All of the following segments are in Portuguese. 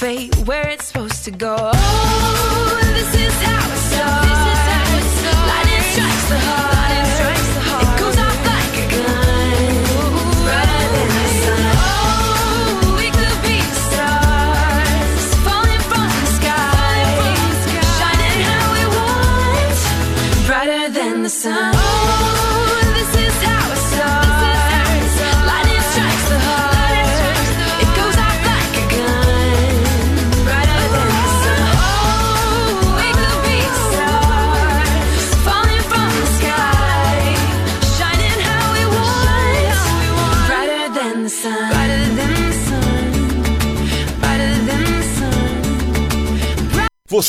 fate where it's supposed to go.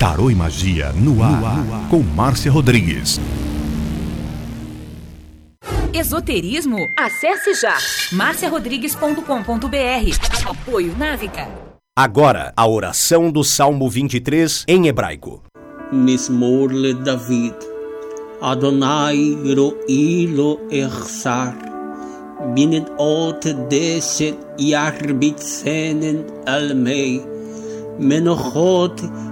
Tarô e Magia no ar, no ar. com Márcia Rodrigues. Esoterismo? Acesse já marciarodrigues.com.br. Apoio Návica. Agora, a oração do Salmo 23 em hebraico. Mismorle David. Adonai ro'i lo echsar. Binet ot deset yarbit almei. Menochot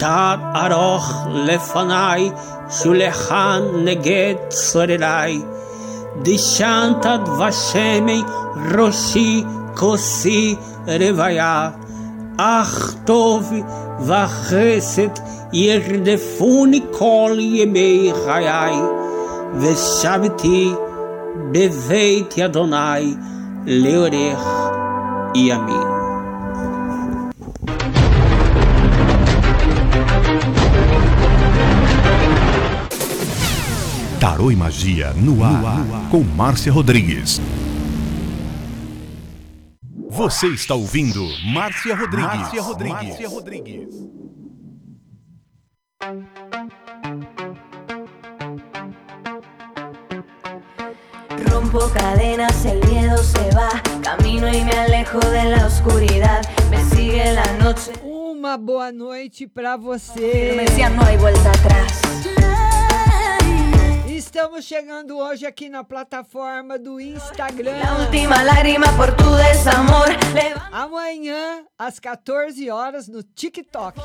תת ארוך לפניי שולחן נגד צורריי. דשנת דבשמי ראשי כוסי רוויה. אך טוב וחסד ירדפוני כל ימי חיי. ושבתי בבית אדוני לאורך ימים. Tarô e Magia no ar, com Márcia Rodrigues. Você está ouvindo Márcia Rodrigues. Márcia Rodrigues. Márcia Rodrigues. Rompo cadenas, el miedo se va. Camino y me alejo de la oscuridad. Me sigue la noche. Uma boa noite para você. Me decía, no hay vuelta atrás. Estamos chegando hoje aqui na plataforma do Instagram. Amanhã, às 14 horas, no TikTok.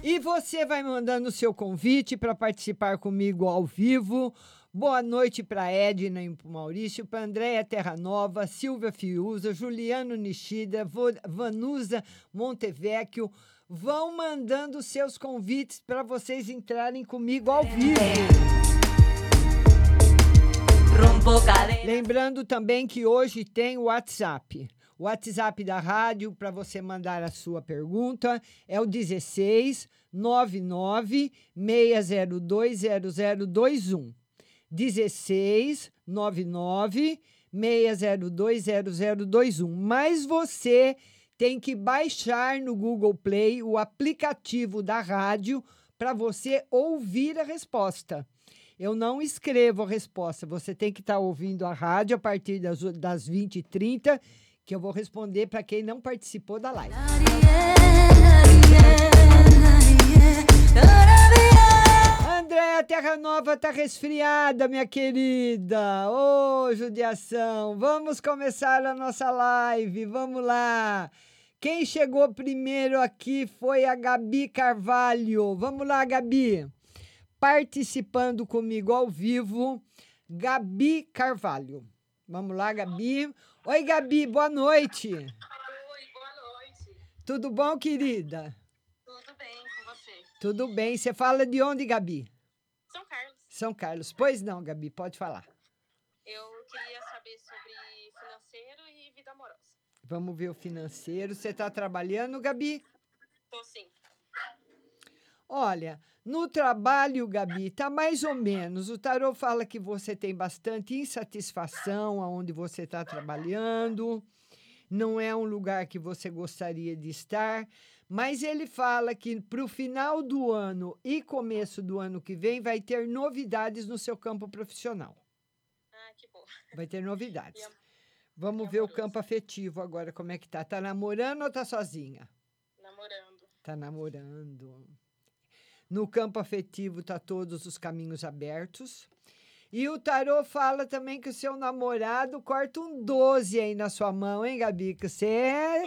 E você vai mandando o seu convite para participar comigo ao vivo. Boa noite para Edna e para Maurício, para Andréia Terra Nova, Silvia Fiuza, Juliano Nishida, Vanusa Montevecchio. Vão mandando seus convites para vocês entrarem comigo ao vivo. Lembrando também que hoje tem o WhatsApp. O WhatsApp da rádio para você mandar a sua pergunta é o 16 99 602 0021. 16 99 602 0021. Mas você tem que baixar no Google Play o aplicativo da rádio para você ouvir a resposta. Eu não escrevo a resposta. Você tem que estar ouvindo a rádio a partir das, das 20h30, que eu vou responder para quem não participou da live. Andréa Terra Nova tá resfriada, minha querida. Ô, judiação. Vamos começar a nossa live. Vamos lá. Quem chegou primeiro aqui foi a Gabi Carvalho. Vamos lá, Gabi. Participando comigo ao vivo, Gabi Carvalho. Vamos lá, Gabi. Oi, Gabi, boa noite. Oi, boa noite. Tudo bom, querida? Tudo bem com você? Tudo bem. Você fala de onde, Gabi? São Carlos. Pois não, Gabi, pode falar. eu queria saber sobre financeiro e vida amorosa. Vamos ver o financeiro. Você está trabalhando, Gabi? Tô sim. Olha, no trabalho, Gabi, tá mais ou menos. O tarô fala que você tem bastante insatisfação aonde você está trabalhando. Não é um lugar que você gostaria de estar, mas ele fala que para o final do ano e começo do ano que vem vai ter novidades no seu campo profissional. Ah, que bom. Vai ter novidades. Am- Vamos e ver o campo afetivo agora, como é que tá. Tá namorando ou tá sozinha? Namorando. Tá namorando. No campo afetivo tá todos os caminhos abertos. E o tarô fala também que o seu namorado corta um 12 aí na sua mão, hein, Gabi? Que você é,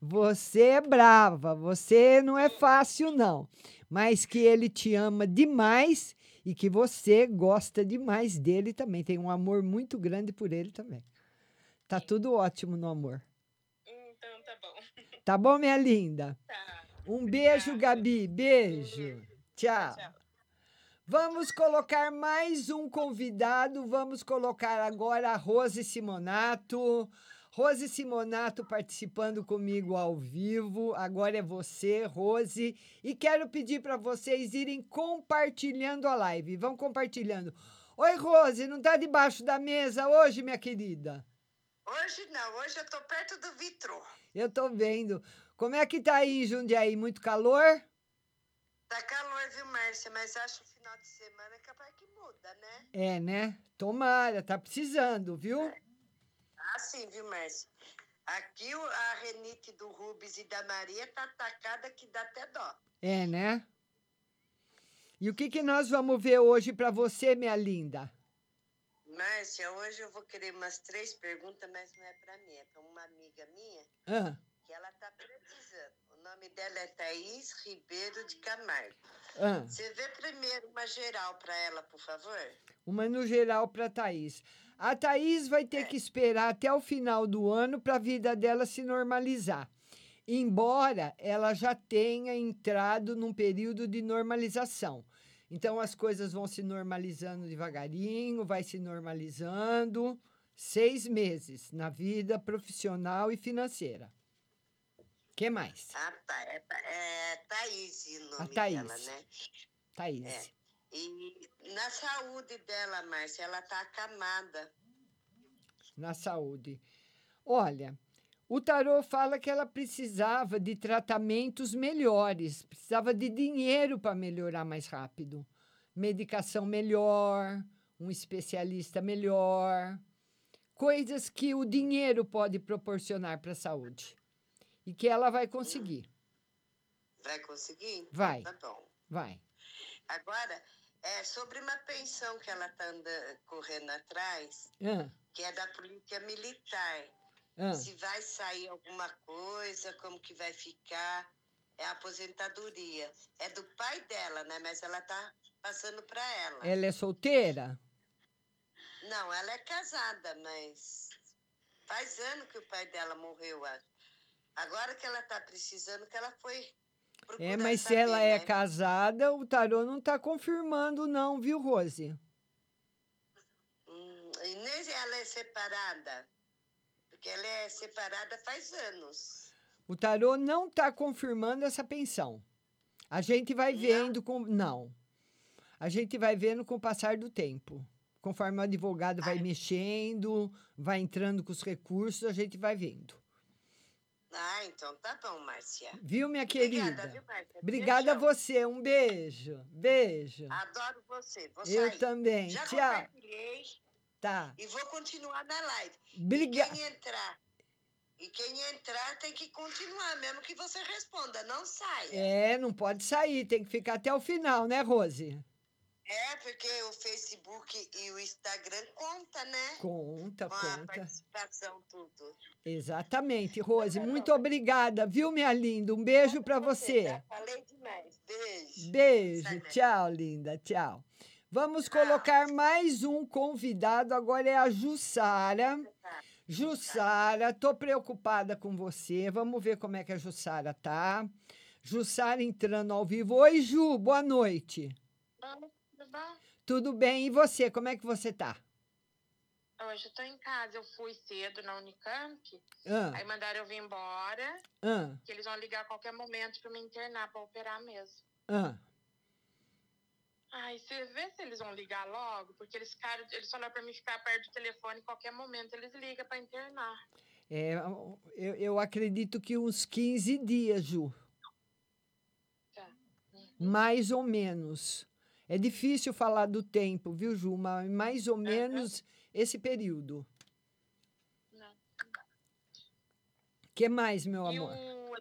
você é brava, você não é fácil não, mas que ele te ama demais e que você gosta demais dele também, tem um amor muito grande por ele também. Tá tudo ótimo no amor. Então tá bom. Tá bom, minha linda? Tá. Um beijo, Gabi. Beijo. Tchau. Vamos colocar mais um convidado. Vamos colocar agora a Rose Simonato. Rose Simonato participando comigo ao vivo. Agora é você, Rose. E quero pedir para vocês irem compartilhando a live. Vão compartilhando. Oi, Rose, não tá debaixo da mesa hoje, minha querida? Hoje não, hoje eu tô perto do vitro. Eu tô vendo. Como é que tá aí em Jundiaí? Muito calor? Tá calor, viu, Márcia? Mas acho que final de semana é capaz que muda, né? É, né? Tomara, tá precisando, viu? Ah, sim, viu, Márcia? Aqui a renite do Rubens e da Maria tá atacada que dá até dó. É, né? E o que, que nós vamos ver hoje para você, minha linda? Márcia, hoje eu vou querer umas três perguntas, mas não é pra mim, é pra uma amiga minha Ah, que ela tá precisando. O nome dela é Thaís Ribeiro de Camargo. ah. Você vê primeiro uma geral pra ela, por favor? Uma no geral para Thaís. A Thaís vai ter que esperar até o final do ano para a vida dela se normalizar. Embora ela já tenha entrado num período de normalização. Então as coisas vão se normalizando devagarinho, vai se normalizando. Seis meses na vida profissional e financeira. que mais? Ah, tá. É, Tha- é Thaís o nome Thaís. dela, né? Thaís. É. E na saúde dela, Márcia, ela tá acamada. na saúde. Olha, o tarô fala que ela precisava de tratamentos melhores, precisava de dinheiro para melhorar mais rápido. Medicação melhor, um especialista melhor, coisas que o dinheiro pode proporcionar para a saúde. E que ela vai conseguir. Vai conseguir? Vai. Tá bom. Vai. Agora, é sobre uma pensão que ela tá anda, correndo atrás, Ah, que é da polícia militar. ah. Se vai sair alguma coisa, como que vai ficar. É a aposentadoria. É do pai dela, né? Mas ela tá passando para ela. Ela é solteira? Não, ela é casada, mas faz ano que o pai dela morreu. acho. Agora que ela tá precisando, que ela foi. É, mas se ela é né? casada, o tarô não está confirmando, não, viu, Rose? Hum, e nem ela é separada. Porque ela é separada faz anos. O tarô não está confirmando essa pensão. A gente vai vendo com. Não. A gente vai vendo com o passar do tempo. Conforme o advogado vai mexendo, vai entrando com os recursos, a gente vai vendo. Ah, então tá bom, Márcia. Viu, minha Obrigada, querida? viu, Márcia? Obrigada a você. Um beijo. Beijo. Adoro você. Vou Eu sair. também. Já Tchau. compartilhei Tá. e vou continuar na live. Briga- E quem entrar, e quem entrar tem que continuar, mesmo que você responda, não saia. É, não pode sair, tem que ficar até o final, né, Rose? É, porque o Facebook e o Instagram conta, né? Conta, Com a conta. participação, tudo. Exatamente, Rose. Muito obrigada, viu, minha linda? Um beijo para você. Já falei demais. Beijo. Beijo, tchau, linda, tchau. Vamos colocar mais um convidado, agora é a Jussara. Jussara, tô preocupada com você. Vamos ver como é que a Jussara tá. Jussara entrando ao vivo. Oi, Ju, boa noite. Tudo bom? Tudo bem? E você, como é que você tá? Hoje eu tô em casa, eu fui cedo na Unicamp, Ah. aí mandaram eu vir embora, Ah, que eles vão ligar a qualquer momento pra me internar, pra operar mesmo. ah. Ai, você vê se eles vão ligar logo, porque eles, ficaram, eles falaram pra mim ficar perto do telefone, qualquer momento eles ligam pra internar. É, eu, eu acredito que uns 15 dias, Ju. Tá. Mais ou menos. É difícil falar do tempo, viu, Ju? Mas mais ou menos esse período. Não. O que mais, meu E amor? o,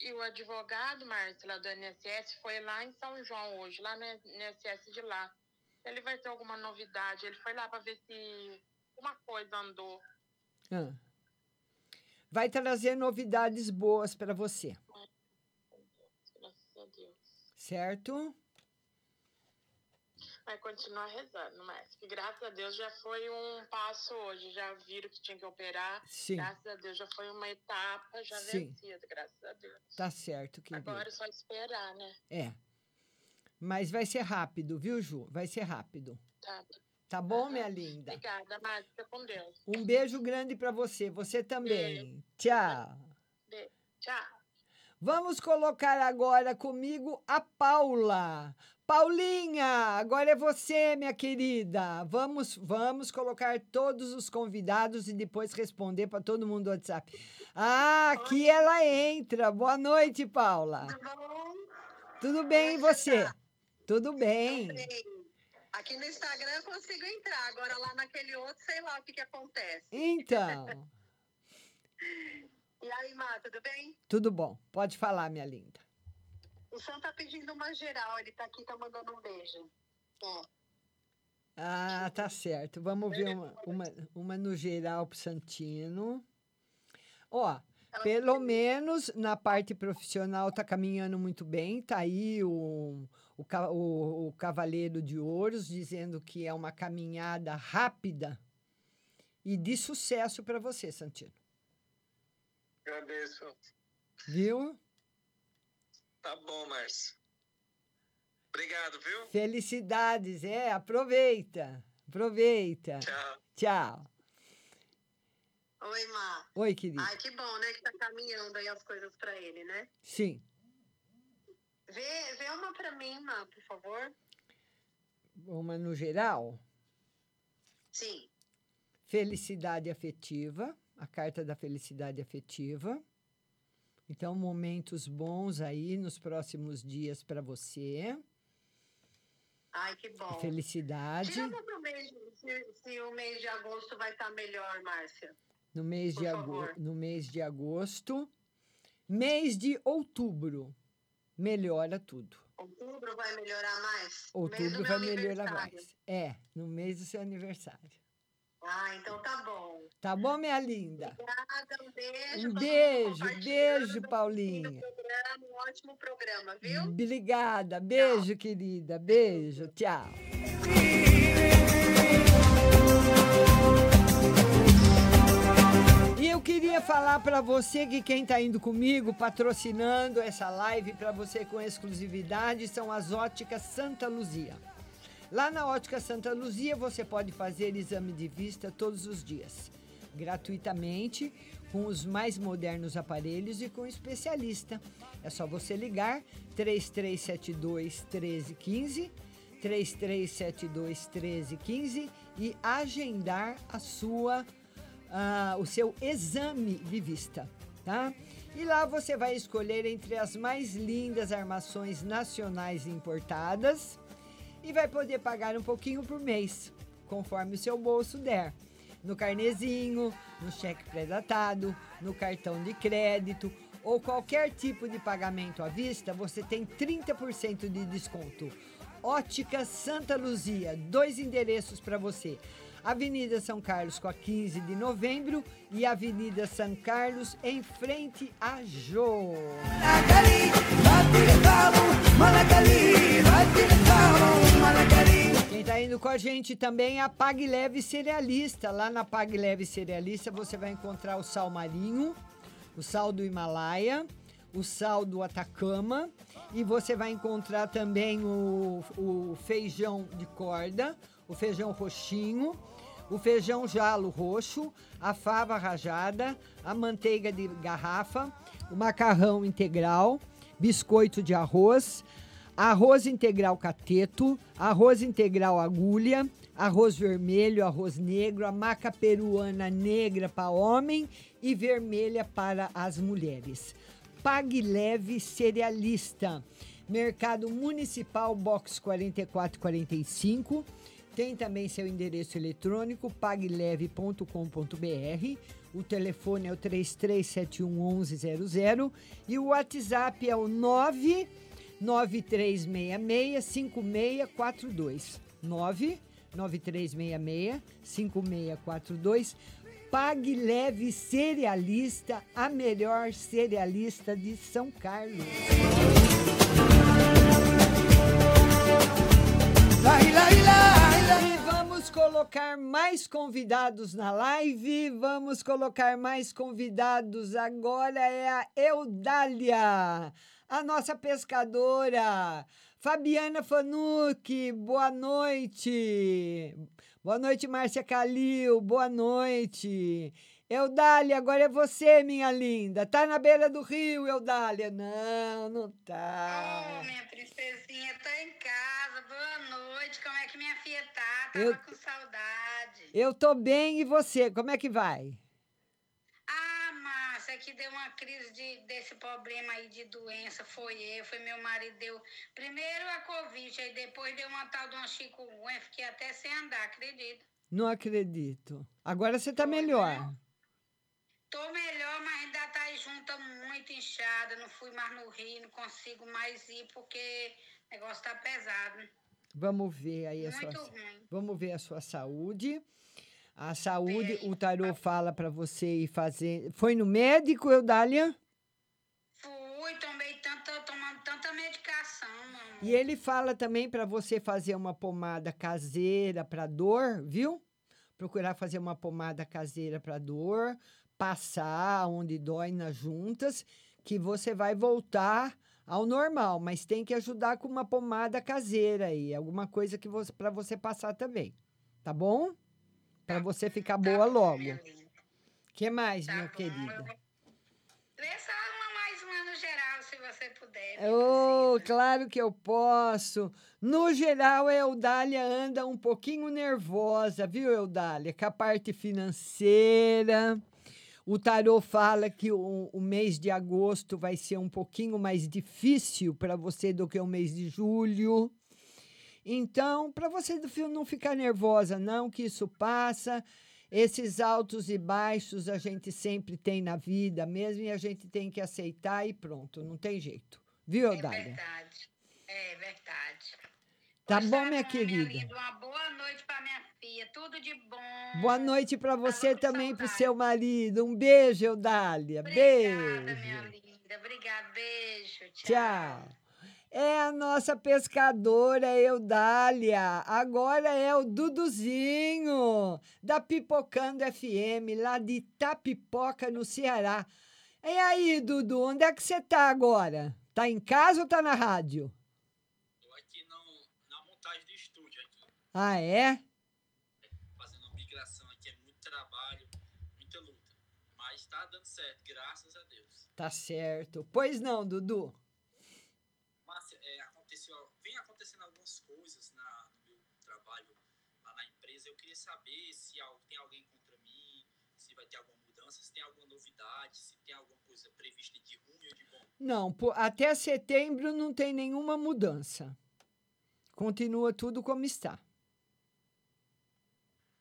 e o advogado, Márcio, lá do INSS, foi lá em São João hoje, lá no INSS de lá. Ele vai ter alguma novidade. Ele foi lá pra ver se uma coisa andou. Ah. Vai trazer novidades boas para você, Graças a Deus. certo? Vai continuar rezando, mas que graças a Deus já foi um passo hoje. Já viram que tinha que operar. Sim. Graças a Deus já foi uma etapa já Sim. vencida, graças a Deus. Tá certo, querido. Agora é só esperar, né? É. Mas vai ser rápido, viu, Ju? Vai ser rápido. Tá. Tá bom, minha linda? Obrigada, Márcia. Com Deus. Um beijo grande para você. Você também. Tchau. Beijo. Tchau. Vamos colocar agora comigo a Paula. Paulinha, agora é você, minha querida. Vamos, vamos colocar todos os convidados e depois responder para todo mundo do WhatsApp. Ah, aqui ela entra. Boa noite, Paula. Tudo bem e você? Tudo bem. Aqui no Instagram eu consigo entrar, agora lá naquele outro, sei lá o que, que acontece. Então, E aí, Má, tudo bem? tudo bom. Pode falar, minha linda. O Sam tá pedindo uma geral, ele tá aqui, tá mandando um beijo. Ó, Ah, tá certo. Vamos ver uma, uma, uma no geral pro Santino. Ó, pelo menos na parte profissional tá caminhando muito bem. Tá aí o, o, o, o Cavaleiro de Ouros dizendo que é uma caminhada rápida e de sucesso para você, Santino. Agradeço. Viu? Tá bom, Márcio. Obrigado, viu? Felicidades, é, aproveita. Aproveita. Tchau. Tchau. Oi, Má. Oi, querida. Ai, que bom, né, que tá caminhando aí as coisas pra ele, né? Sim. Vê, vê uma pra mim, Má, por favor. Uma no geral. Sim. Felicidade afetiva, a carta da felicidade afetiva. Então, momentos bons aí nos próximos dias para você. Ai, que bom. Felicidade. Pro mês, se, se o mês de agosto vai estar melhor, Márcia. No mês, Por de favor. no mês de agosto. Mês de outubro. Melhora tudo. Outubro vai melhorar mais? Outubro vai melhorar mais. É, no mês do seu aniversário. Ah, então tá bom. Tá bom, minha linda? Obrigada, um beijo. Um beijo, beijo, Paulinha. programa, Um ótimo programa, viu? Obrigada. Beijo, querida. Beijo. Tchau. E eu queria falar para você que quem está indo comigo, patrocinando essa live para você com exclusividade, são as óticas Santa Luzia. Lá na Ótica Santa Luzia você pode fazer exame de vista todos os dias, gratuitamente, com os mais modernos aparelhos e com especialista. É só você ligar 3372 1315, 3372 1315 e agendar a sua ah, o seu exame de vista, tá? E lá você vai escolher entre as mais lindas armações nacionais importadas e vai poder pagar um pouquinho por mês, conforme o seu bolso der. No carnezinho, no cheque pré-datado, no cartão de crédito ou qualquer tipo de pagamento à vista, você tem 30% de desconto. Ótica Santa Luzia, dois endereços para você. Avenida São Carlos com a 15 de novembro e Avenida São Carlos em frente a Jô. Quem tá indo com a gente também é a Pag Leve Cerealista. Lá na Pag Leve Cerealista você vai encontrar o sal marinho, o sal do Himalaia, o sal do Atacama e você vai encontrar também o, o feijão de corda, o feijão roxinho, o feijão jalo roxo, a fava rajada, a manteiga de garrafa, o macarrão integral, biscoito de arroz, arroz integral cateto, arroz integral agulha, arroz vermelho, arroz negro, a maca peruana negra para homem e vermelha para as mulheres. Pague Leve Cerealista. Mercado Municipal Box 4445. Tem também seu endereço eletrônico pagleve.com.br. O telefone é o 3371 1100 e o WhatsApp é o 99366 5642. 99366 5642. Pague Leve Cerealista, a melhor cerealista de São Carlos. Lai, lai. E vamos colocar mais convidados na live. Vamos colocar mais convidados. Agora é a Eudália, a nossa pescadora. Fabiana Fanucchi, boa noite. Boa noite, Márcia Calil, boa noite. Eudália, agora é você, minha linda. Tá na beira do rio, Eudália? Não, não tá. Ô, minha princesinha, tô em casa. Boa noite. Como é que minha filha tá? Tava Eu- com saudade. Eu tô bem e você? Como é que vai? Ah, Márcia, que deu uma crise de, desse problema aí de doença. Foi eu, foi meu marido. Deu primeiro a Covid, aí depois deu uma tal de uma chikungunya. Fiquei até sem andar, acredito. Não acredito. Agora você tá melhor. Tô melhor, mas ainda tá aí junta muito inchada. Não fui mais no Rio, não consigo mais ir porque o negócio tá pesado. Vamos ver aí a sua. Muito ruim. Vamos ver a sua saúde. A saúde, o tarô fala para você ir fazer. Foi no médico, Eudália? Fui, tomei tanta, tomando tanta medicação, mamãe. E ele fala também para você fazer uma pomada caseira para dor, viu? Procurar fazer uma pomada caseira para dor, passar onde dói nas juntas, que você vai voltar ao normal, mas tem que ajudar com uma pomada caseira aí, alguma coisa que você para você passar também. Tá bom? Para você ficar boa logo. Que mais, minha querida? Vê só uma mais uma no geral, se você puder. Oh, claro que eu posso. No geral, a Eudália anda um pouquinho nervosa, viu, Eudália? Com a parte financeira. O tarô fala que o, o mês de agosto vai ser um pouquinho mais difícil para você do que o mês de julho. Então, para você do filme não ficar nervosa, não, que isso passa. Esses altos e baixos a gente sempre tem na vida mesmo e a gente tem que aceitar e pronto, não tem jeito. Viu, É Eudália? verdade. É verdade. Tá bom, minha Minha querida? uma boa noite pra minha filha. Tudo de bom. Boa noite para você também, para o seu marido. Um beijo, Eudália. Beijo. Minha linda. Obrigada. Beijo. Tchau. Tchau. É a nossa pescadora Eudália. Agora é o Duduzinho, da Pipocando FM, lá de Itapipoca, no Ceará. E aí, Dudu, onde é que você tá agora? Tá em casa ou tá na rádio? Tô aqui no, na montagem do estúdio aqui, Ah, é? fazendo uma migração aqui, é muito trabalho, muita luta. Mas tá dando certo, graças a Deus. Tá certo. Pois não, Dudu. Márcia, é, aconteceu, vem acontecendo algumas coisas na, no meu trabalho lá na empresa. Eu queria saber se tem alguém contra mim, se vai ter alguma mudança, se tem alguma novidade, se tem alguma coisa prevista de ruim ou de bom. Não, até setembro não tem nenhuma mudança. Continua tudo como está.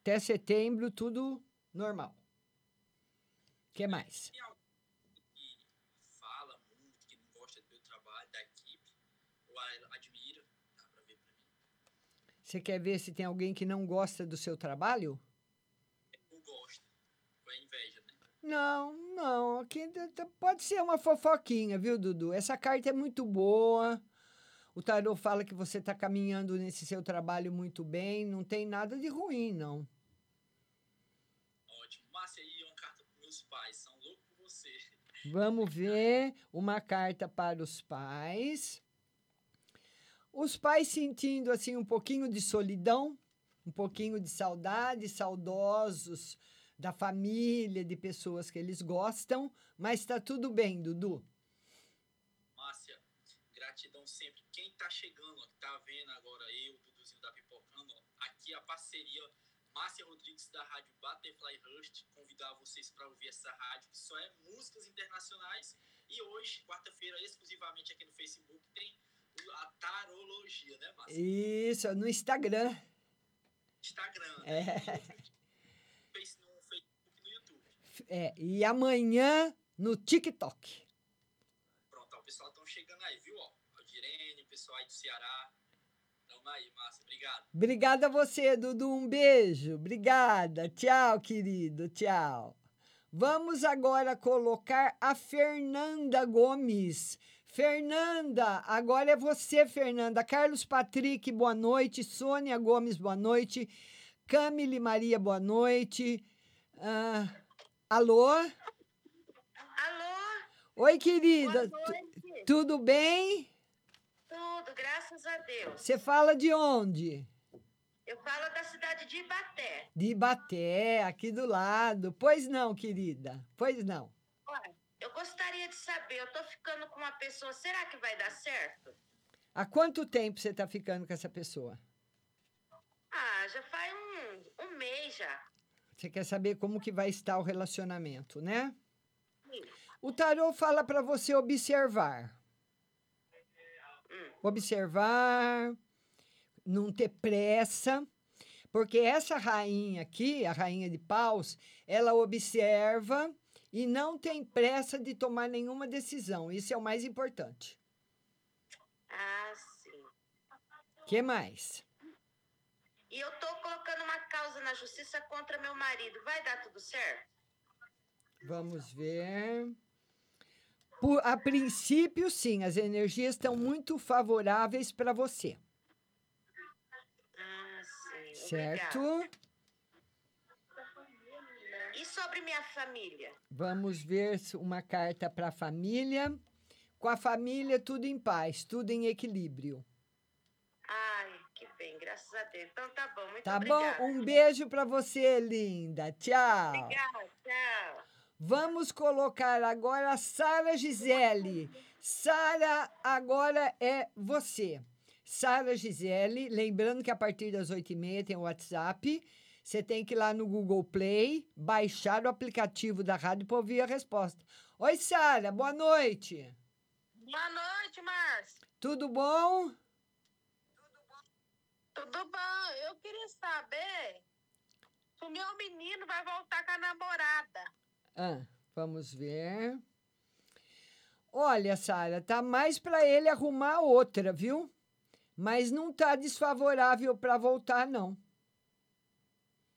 Até setembro, tudo normal. O que mais? Tem alguém que fala muito, que não gosta do meu trabalho, da equipe, ou admira, dá pra ver pra mim. Você quer ver se tem alguém que não gosta do seu trabalho? Ou gosta, com a inveja, né? Não, não. Aqui pode ser uma fofoquinha, viu, Dudu? Essa carta é muito boa. O tarô fala que você está caminhando nesse seu trabalho muito bem. Não tem nada de ruim, não. Ótimo. Márcia, aí é uma carta pros meus pais, são loucos por você. Vamos ver uma carta para os pais. Os pais sentindo assim um pouquinho de solidão, um pouquinho de saudade, saudosos da família, de pessoas que eles gostam, mas está tudo bem, Dudu. Márcia, gratidão sempre. Quem tá chegando, ó, que tá vendo agora eu, Duduzinho da Pipocando, aqui a parceria Márcia Rodrigues da Rádio Butterfly Rust, convidar vocês para ouvir essa rádio que só é músicas internacionais. E hoje, quarta-feira, exclusivamente aqui no Facebook, tem a tarologia, né, Márcia? Isso, no Instagram. Instagram, É. né? Face- no Facebook e no YouTube. É, e amanhã no TikTok. Pronto, ó, o pessoal estão chegando aí, viu? Ó, o Direne, o pessoal aí do Ceará. Tamo aí. Obrigado. Obrigada a você, Dudu. Um beijo. Obrigada. Tchau, querido. Tchau. Vamos agora colocar a Fernanda Gomes. Fernanda, agora é você, Fernanda. Carlos Patrick, boa noite. Sônia Gomes, boa noite. Camille Maria, boa noite. Ah, alô? Alô? Oi, querida. Boa noite. Tu- Tudo bem? Tudo, graças a Deus. Você fala de onde? Eu falo da cidade de Ibaté. De Ibaté, aqui do lado. Pois não, querida. Pois não. Olha, eu gostaria de saber, eu tô ficando com uma pessoa, será que vai dar certo? Há quanto tempo você está ficando com essa pessoa? Ah, já faz um, um mês já. Você quer saber como que vai estar o relacionamento, né? O tarô fala para você observar. Observar, não ter pressa, porque essa rainha aqui, a rainha de paus, ela observa e não tem pressa de tomar nenhuma decisão. Isso é o mais importante. Ah, sim. que mais? E eu tô colocando uma causa na justiça contra meu marido. Vai dar tudo certo? Vamos ver. Por, a princípio, sim, as energias estão muito favoráveis para você, Ah, sim. certo? Obrigada. E sobre minha família? Vamos ver uma carta para a família. Com a família, tudo em paz, tudo em equilíbrio. Ai, que bem, graças a Deus. Então tá bom, muito Tá obrigada. bom? Um beijo para você, linda. Tchau. Obrigada, tchau. Vamos colocar agora a Sara Gisele. Sara, agora é você. Sara Gisele, lembrando que a partir das 8h30 tem o WhatsApp. Você tem que ir lá no Google Play, baixar o aplicativo da rádio para ouvir a resposta. Oi, Sara, boa noite. Boa noite, Márcio. Tudo bom? Tudo bom? Eu queria saber se o meu menino vai voltar com a namorada. Ah, vamos ver. Olha, Sara, tá mais para ele arrumar outra, viu? Mas não tá desfavorável para voltar, não.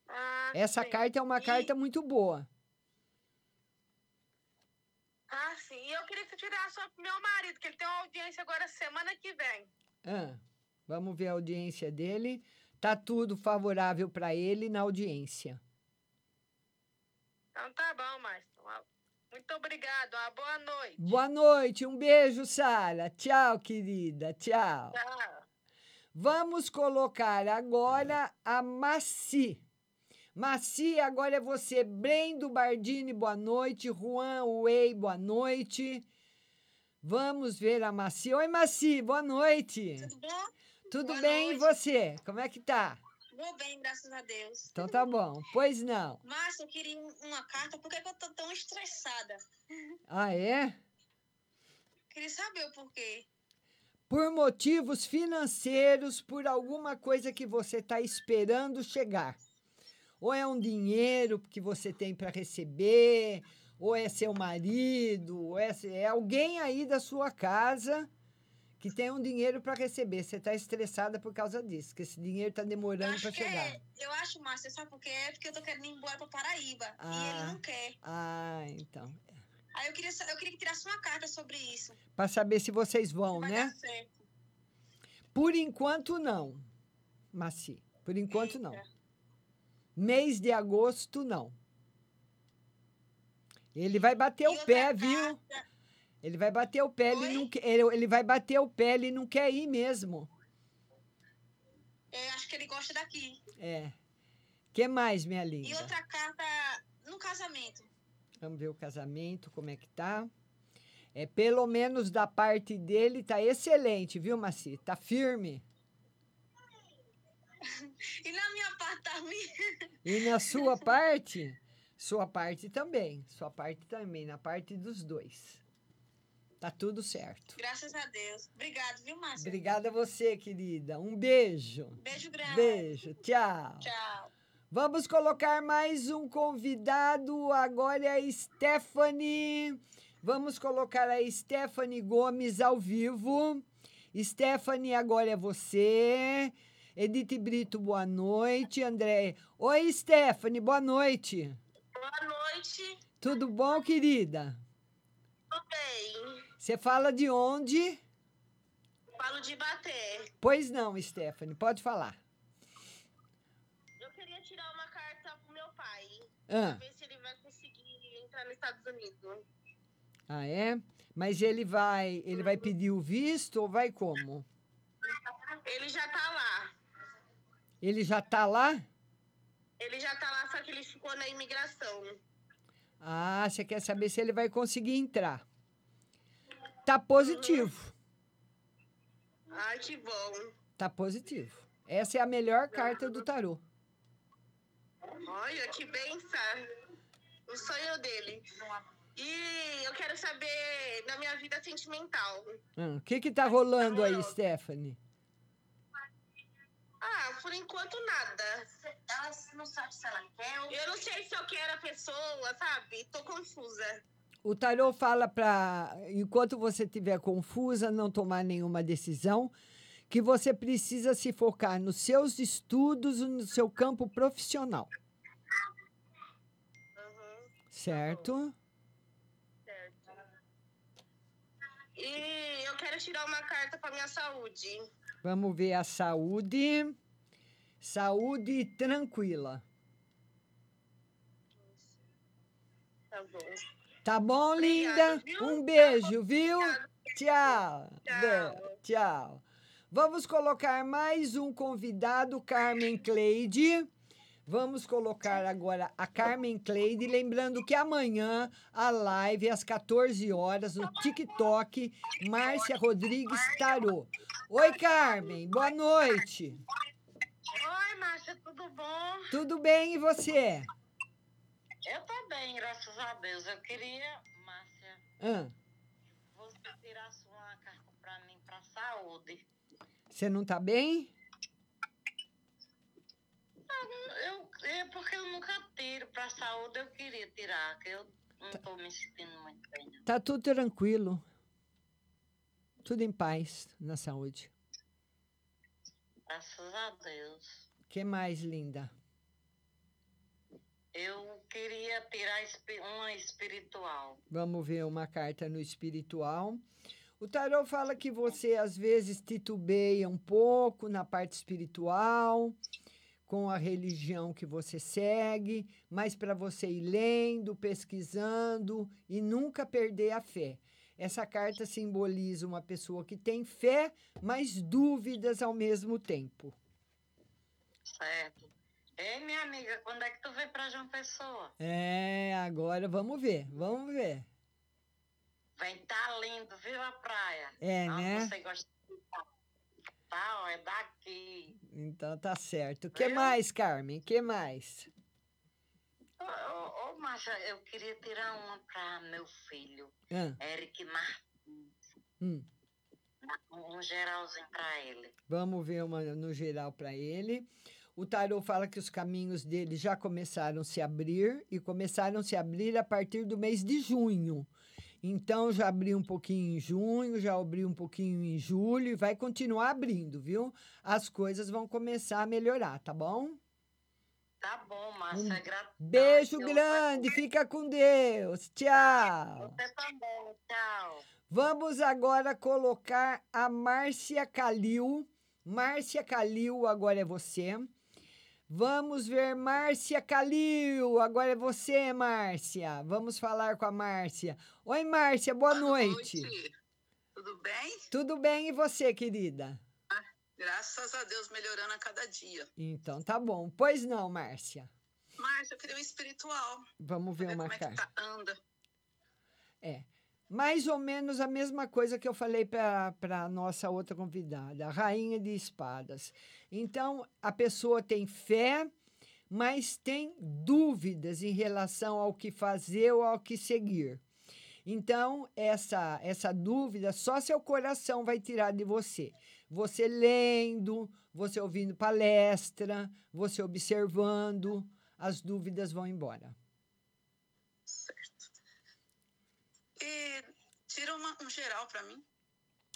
Ah, Essa sim. carta é uma E- carta muito boa. Ah, sim. E eu queria que você tirasse só pro meu marido, que ele tem uma audiência agora semana que vem. Ah, vamos ver a audiência dele. Tá tudo favorável para ele na audiência. Então tá bom, Márcio. Muito obrigado. Uma boa noite. Boa noite, um beijo, Sara. Tchau, querida. Tchau. Tchau. Vamos colocar agora a Maci. Maci, agora é você. Brendo Bardini, boa noite. Juan Wei, boa noite. Vamos ver a Maci. Oi, Maci, boa noite. Tudo bom? Tudo Boa bem, e noite. você? Como é que tá? Vou bem, graças a Deus. Então tá bom. Pois não. Márcio, eu queria um- uma carta. Por que eu tô tão estressada? Ah, é? Queria saber o porquê. Por motivos financeiros, por alguma coisa que você está esperando chegar. Ou é um dinheiro que você tem para receber, ou é seu marido, ou é, é alguém aí da sua casa que tem um dinheiro para receber. Você está estressada por causa disso, que esse dinheiro está demorando para chegar. É, eu acho, Márcio, sabe por quê? É porque eu tô querendo ir embora pra Paraíba. E Ah. ele não quer. Ah, então. Aí eu queria, eu queria que tirasse uma carta sobre isso. Para saber se vocês vão, Vai né? dar certo. Por enquanto, não, Maci. Por enquanto, não. Mês de agosto, não. Ele vai bater o pé, viu? Ele vai bater o pé, ele não quer, ele, ele vai bater o pé, ele não quer ir mesmo. Eu acho que ele gosta daqui. É. que mais, minha E linda? outra carta no casamento. Vamos ver o casamento, como é que tá. É, pelo menos da parte dele, tá excelente, viu, Maci? Tá firme. E na minha parte também. E na sua parte, sua parte também. Sua parte também, na parte dos dois. Tá tudo certo. Graças a Deus. Obrigado, viu, Márcio? Obrigada a você, querida. Um beijo. Beijo grande. Beijo. Tchau. Tchau. Vamos colocar mais um convidado. Agora é a Stephanie. Vamos colocar a Stephanie Gomes ao vivo. Stephanie, agora é você. Edith Brito, boa noite. André. Oi, Stephanie, boa noite. Boa noite. Tudo bom, querida? Tudo bem. Você fala de onde? Falo de bater. Pois não, Stephanie, pode falar. Eu queria tirar uma carta pro meu pai. Ah. Pra ver se ele vai conseguir entrar nos Estados Unidos. Ah, é? Mas ele vai, ele vai pedir o visto ou vai como? Ele já tá lá. Ele já tá lá? Ele já tá lá, só que ele ficou na imigração. Ah, você quer saber se ele vai conseguir entrar? Tá positivo. Ai, que bom. Tá positivo. Essa é a melhor carta do tarô. Olha, que benção. O sonho dele. E eu quero saber da minha vida sentimental. Hum, O que que tá rolando aí, Stephanie? Ah, por enquanto nada. Ela não sabe se ela quer ou... Eu não sei se eu quero a pessoa, sabe? Tô confusa. O tarô fala para, enquanto você estiver confusa, não tomar nenhuma decisão, que você precisa se focar nos seus estudos no seu campo profissional. Certo? E eu quero tirar uma carta pra minha saúde. Vamos ver a saúde. Saúde tranquila. Tá bom. Tá bom, Obrigada, linda? viu? Um beijo, viu? Tchau. Be- Tchau. Vamos colocar mais um convidado, Carmen Cleide. Vamos colocar agora a Carmen Cleide. Lembrando que amanhã a live às 14 horas no TikTok, Márcia Rodrigues Tarô. Oi, Carmen. Boa noite. Oi, Márcia, tudo bom? Tudo bem e você? Eu tô bem, graças a Deus. Eu queria, Márcia, Hã? você tirasse uma carta pra mim pra saúde. Você não tá bem? Não, eu, é porque eu nunca tiro pra saúde, eu queria tirar, que eu não tô me sentindo muito bem. Tá tudo tranquilo. Tudo em paz na saúde. Graças a Deus. que mais, linda? Eu queria tirar uma espiritual. Vamos ver uma carta no espiritual. O tarô fala que você às vezes titubeia um pouco na parte espiritual, com a religião que você segue, mas para você ir lendo, pesquisando e nunca perder a fé. Essa carta simboliza uma pessoa que tem fé, mas dúvidas ao mesmo tempo. Certo. Ei, minha amiga, quando é que tu vem pra João Pessoa? É, agora vamos ver, vamos ver. Vem, tá lindo, viu a praia? É, Nossa, né? Você gosta de tá, ó, é daqui. Então tá certo. O que Viu? mais, Carmen? O que mais? Ô, ô, ô, Márcia, eu queria tirar uma pra meu filho, Ah, Eric Martins. hum. Um geralzinho pra ele. Vamos ver uma no geral para ele. O tarô fala que os caminhos dele já começaram a se abrir e começaram a se abrir a partir do mês de junho. Então já abriu um pouquinho em junho, já abriu um pouquinho em julho e vai continuar abrindo, viu? As coisas vão começar a melhorar, tá bom? Tá bom, Márcia, Um é gratidão. Beijo Eu- grande, fica com Deus. Tchau. Você também, tchau. Vamos agora colocar a Márcia Calil. Márcia Calil, agora é você. Vamos ver Márcia Calil. Agora é você, Márcia. Vamos falar com a Márcia. Oi, Márcia, boa, noite. Tudo bem? Tudo bem e você, querida? Graças a Deus, melhorando a cada dia. Então tá bom. Pois não, Márcia. Márcia, eu queria um espiritual. Vamos ver uma Como é que carta. tá? Anda. É. Mais ou menos a mesma coisa que eu falei para a nossa outra convidada, a Rainha de Espadas. Então, a pessoa tem fé, mas tem dúvidas em relação ao que fazer ou ao que seguir. Então, essa, essa dúvida só seu coração vai tirar de você. Você lendo, você ouvindo palestra, você observando, as dúvidas vão embora. E tira uma- um geral pra mim.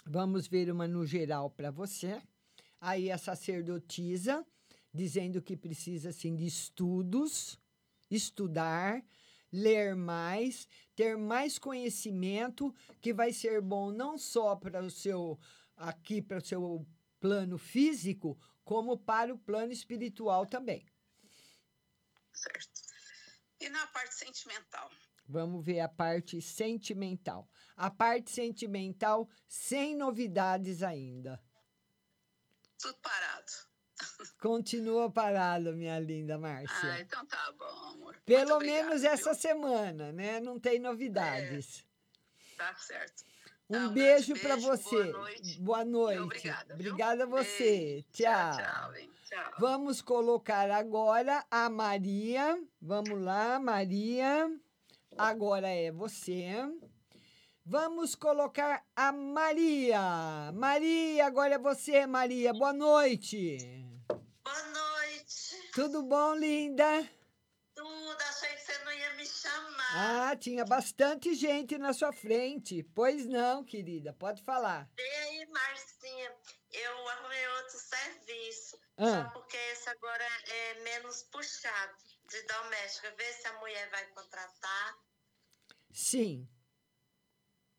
Vamos ver uma no geral para você. Aí a sacerdotisa dizendo que precisa assim de estudos, estudar, ler mais, ter mais conhecimento, que vai ser bom não só para o seu aqui para o seu plano físico, como para o plano espiritual também. Certo. E na parte sentimental? Vamos ver a parte sentimental. A parte sentimental sem novidades ainda. Tudo parado. Continua parado, minha linda Márcia. Ah, então tá bom, amor. Pelo obrigada, menos essa viu? semana, né? Não tem novidades. Tá certo. Um beijo grande para beijo, você. boa noite. Boa noite. obrigada? Obrigada a você. Tchau. Tchau, hein? Tchau. Vamos colocar agora a Maria. Vamos lá, Maria. Agora é você. Vamos colocar a Maria. Maria, agora é você, Maria. Boa noite. Boa noite. Tudo bom, linda? Tudo, achei que você não ia me chamar. Ah, tinha bastante gente na sua frente. Pois não, querida. Pode falar. E aí, Marcinha, eu arrumei outro serviço. Ah. Só porque esse agora é menos puxado de doméstica. Vê se a mulher vai contratar. Sim,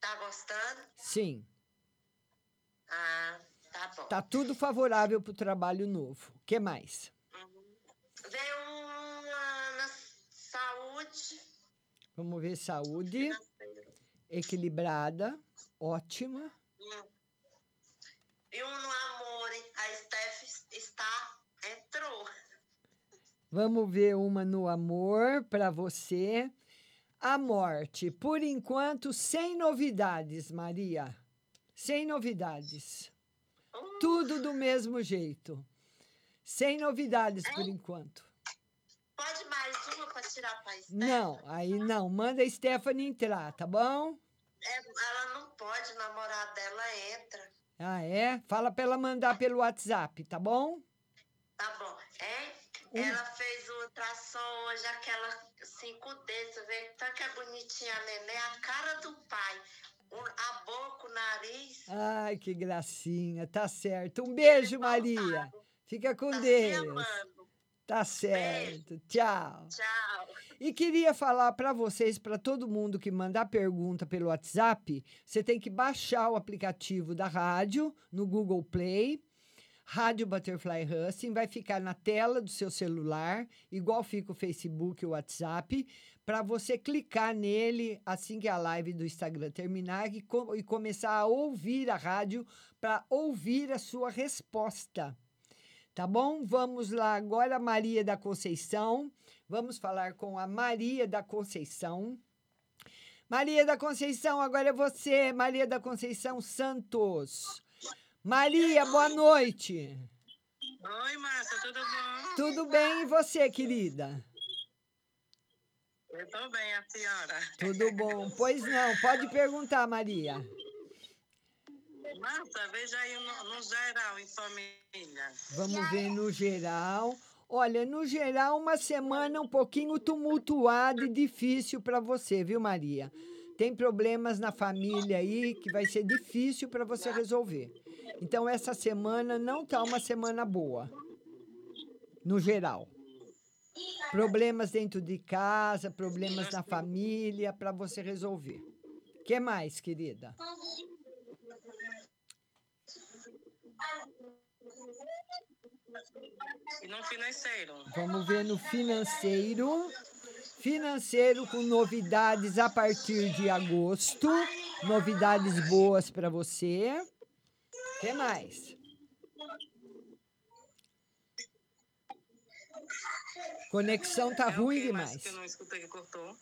Tá gostando? sim. Ah, tá bom. Tá tudo favorável para o trabalho novo. O que mais? Vem uma na saúde. Vamos ver saúde. Equilibrada. Ótima. Hum. E um no amor? A Steph está, entrou. Vamos ver uma no amor para você. A morte. Por enquanto, sem novidades, Maria. Sem novidades. Tudo do mesmo jeito. Sem novidades por enquanto. Pode mais uma para tirar pra Steph? Não, aí não. Manda a Stephanie entrar, tá bom? É, ela não pode, o namorado dela entra. Ah, é? Fala para ela mandar pelo WhatsApp, tá bom? Tá bom, hein? Um- Ela fez o ultrassom hoje, aquela 5D, você vê tanto que é bonitinha a neném, a cara do pai. A boca, o nariz. Ai, que gracinha. Tá certo. Um beijo, Maria. Fica com Deus. Tá certo. Tchau. Tchau. E queria falar para vocês, para todo mundo que mandar pergunta pelo WhatsApp, você tem que baixar o aplicativo da rádio no Google Play. Rádio Butterfly Husting vai ficar na tela do seu celular, igual fica o Facebook e o WhatsApp, para você clicar nele assim que a live do Instagram terminar e, co- e começar a ouvir a rádio para ouvir a sua resposta. Tá bom? Vamos lá agora, Maria da Conceição. Vamos falar com a Maria da Conceição. Maria da Conceição, agora é você, Maria da Conceição Santos. Maria, boa noite. Oi, Márcia, tudo bom? Tudo bem e você, querida? Eu tô bem, a senhora. Tudo bom? Pois não, pode perguntar, Maria. Márcia, veja aí no, no geral, em família. Vamos ver no geral. Olha, no geral, uma semana um pouquinho tumultuada e difícil para você, viu, Maria? Tem problemas na família aí que vai ser difícil para você resolver. Então, essa semana não tá uma semana boa, no geral. Problemas dentro de casa, problemas na família para você resolver. O que mais, querida? E no financeiro? Vamos ver no financeiro. Financeiro com novidades a partir de agosto. Novidades boas para você. O que mais? Conexão tá ruim demais. Que eu não escutei que cortou.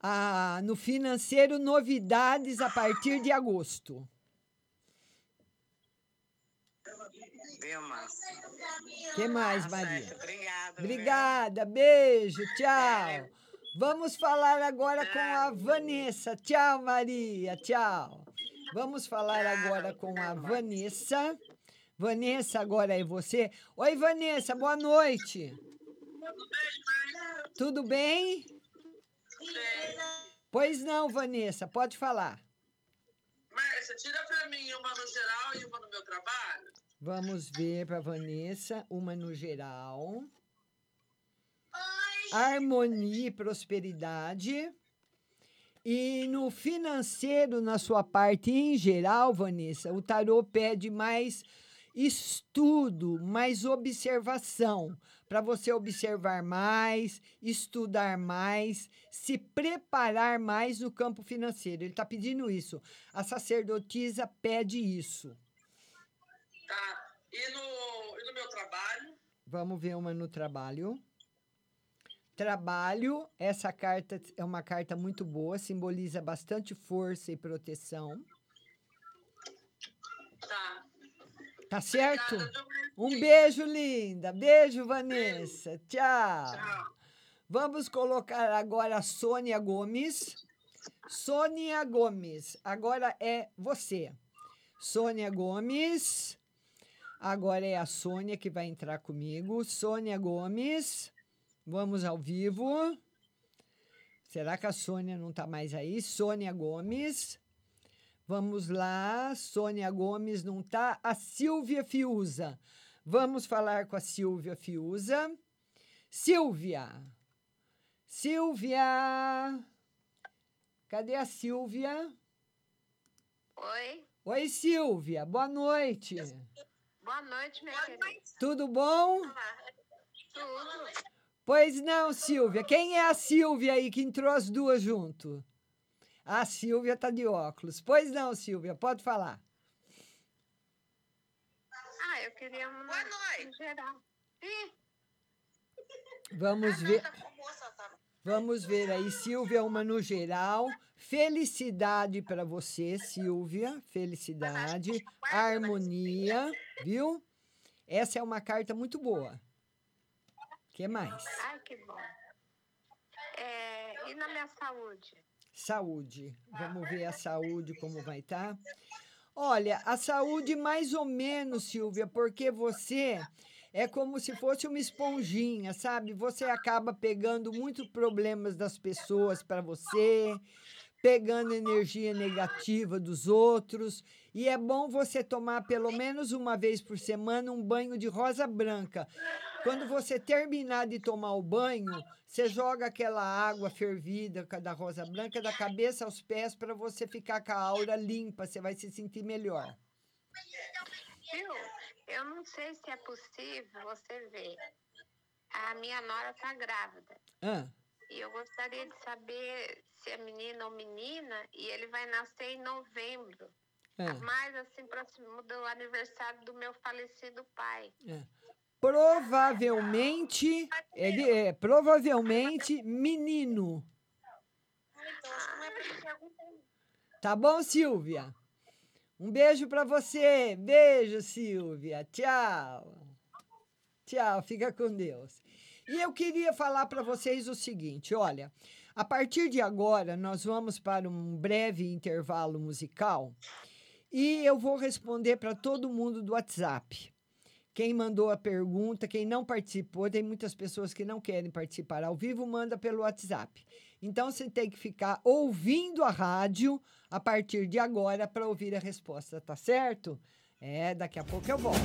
Ah, no financeiro, novidades a partir de agosto. O que mais, Tá Maria? certo, Obrigada. Obrigada, beijo, tchau. Vamos falar agora com a Vanessa. Tchau, Maria, tchau. Vamos falar agora com a Vanessa. Vanessa, agora é você. Oi, Vanessa, boa noite. Tudo bem? Pois não, Vanessa, pode falar. Márcia, tira pra mim uma no geral e uma no meu trabalho. Vamos ver para Vanessa, uma no geral. Oi, harmonia e prosperidade. E no financeiro, na sua parte em geral, Vanessa, o tarô pede mais estudo, mais observação, para você observar mais, estudar mais, se preparar mais no campo financeiro. Ele está pedindo isso. A sacerdotisa pede isso. Tá. E no, e no meu trabalho? Vamos ver uma no trabalho. Trabalho, essa carta é uma carta muito boa, simboliza bastante força e proteção. Tá. Tá certo? Um beijo, linda. Beijo, Vanessa. Tchau. Vamos colocar agora a Sônia Gomes. Sônia Gomes, agora é você. Sônia Gomes. Agora é a Sônia que vai entrar comigo. Sônia Gomes. Vamos ao vivo. Será que a Sônia não está mais aí? Sônia Gomes. Vamos lá. Sônia Gomes não está. A Silvia Fiuza. Vamos falar com a Silvia Fiuza. Silvia. Silvia. Cadê a Silvia? Oi. Oi, Silvia. Boa noite. Boa noite, minha querida. Tudo bom? Tudo. Pois não, Silvia. Quem é a Silvia aí que entrou as duas junto? A Silvia tá de óculos. Pois não, Silvia, pode falar. Ah, eu queria uma. Boa noite. Geral. Vamos ver. Vamos ver aí, Silvia, uma no geral. Felicidade para você, Silvia. Felicidade, harmonia, viu? Essa é uma carta muito boa. Que mais? Ai, que bom. É, e na minha saúde? Saúde. Vamos ver a saúde como vai estar. Olha, a saúde mais ou menos, Silvia, porque você é como se fosse uma esponjinha, sabe? Você acaba pegando muitos problemas das pessoas para você, pegando energia negativa dos outros. E é bom você tomar pelo menos uma vez por semana um banho de rosa branca. Quando você terminar de tomar o banho, você joga aquela água fervida da rosa branca da cabeça aos pés para você ficar com a aura limpa, você vai se sentir melhor. Viu? Eu não sei se é possível você ver. A minha nora tá grávida. Ah, E eu gostaria de saber se é menina ou menina. E ele vai nascer em novembro. ah, Mais assim, próximo do aniversário do meu falecido pai. ah. Provavelmente, ele é provavelmente menino. Tá bom, Silvia? Um beijo para você. Beijo, Silvia. Tchau. Tchau, fica com Deus. E eu queria falar para vocês o seguinte: olha, a partir de agora nós vamos para um breve intervalo musical e eu vou responder para todo mundo do WhatsApp. Quem mandou a pergunta, quem não participou, tem muitas pessoas que não querem participar ao vivo, manda pelo WhatsApp. Então você tem que ficar ouvindo a rádio a partir de agora para ouvir a resposta, tá certo? É, daqui a pouco eu volto.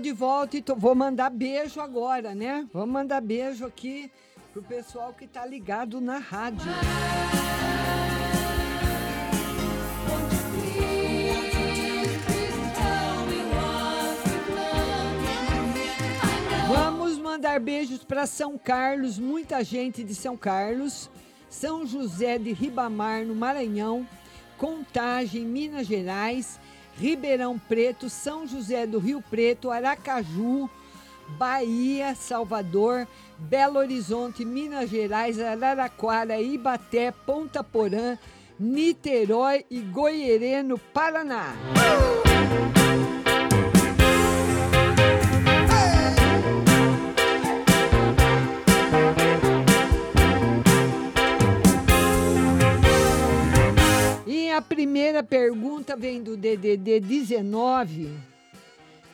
De volta e tô- vou mandar beijo agora, né? Vamos mandar beijo aqui pro pessoal que tá ligado na rádio. Vamos mandar beijos para São Carlos, muita gente de São Carlos, São José de Ribamar, no Maranhão, Contagem, Minas Gerais, Ribeirão Preto, São José do Rio Preto, Aracaju, Bahia, Salvador, Belo Horizonte, Minas Gerais, Araraquara, Ibaté, Ponta Porã, Niterói e Goierê, no Paraná. Pergunta vem do DDD 19,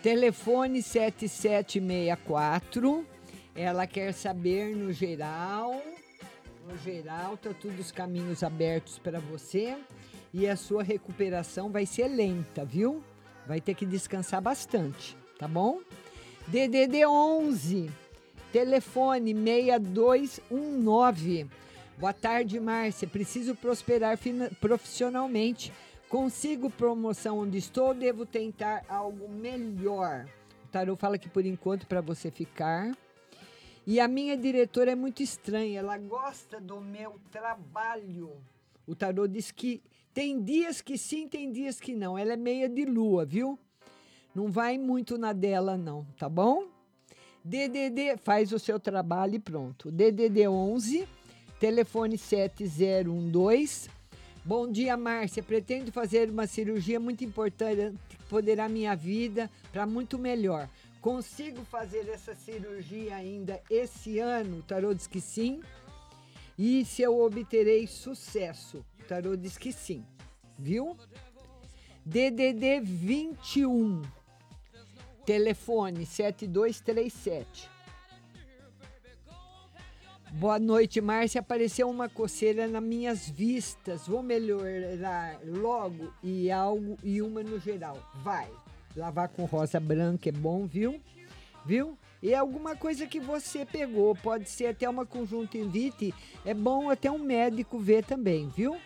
telefone 7764. Ela quer saber no geral, no geral, tá todos os caminhos abertos para você e a sua recuperação vai ser lenta, viu? Vai ter que descansar bastante, tá bom? DDD 11, telefone 6219. Boa tarde, Márcia. Preciso prosperar profissionalmente. Consigo promoção onde estou? Devo tentar algo melhor. O Tarô fala que por enquanto para você ficar. E a minha diretora é muito estranha. Ela gosta do meu trabalho. O Tarô diz que tem dias que sim, tem dias que não. Ela é meia de lua, viu? Não vai muito na dela, não, tá bom? DDD, faz o seu trabalho e pronto. DDD 11, telefone 7012. Bom dia, Márcia. Pretendo fazer uma cirurgia muito importante que poderá minha vida para muito melhor. Consigo fazer essa cirurgia ainda esse ano? O tarô diz que sim. E se eu obterei sucesso? O tarô diz que sim. Viu? DDD 21. Telefone 7237. Boa noite, Márcia. Apareceu uma coceira nas minhas vistas. Vou melhorar logo e algo e uma no geral. Vai. Lavar com rosa branca é bom, viu? Viu? E alguma coisa que você pegou, pode ser até uma conjuntivite, é bom até um médico ver também, viu?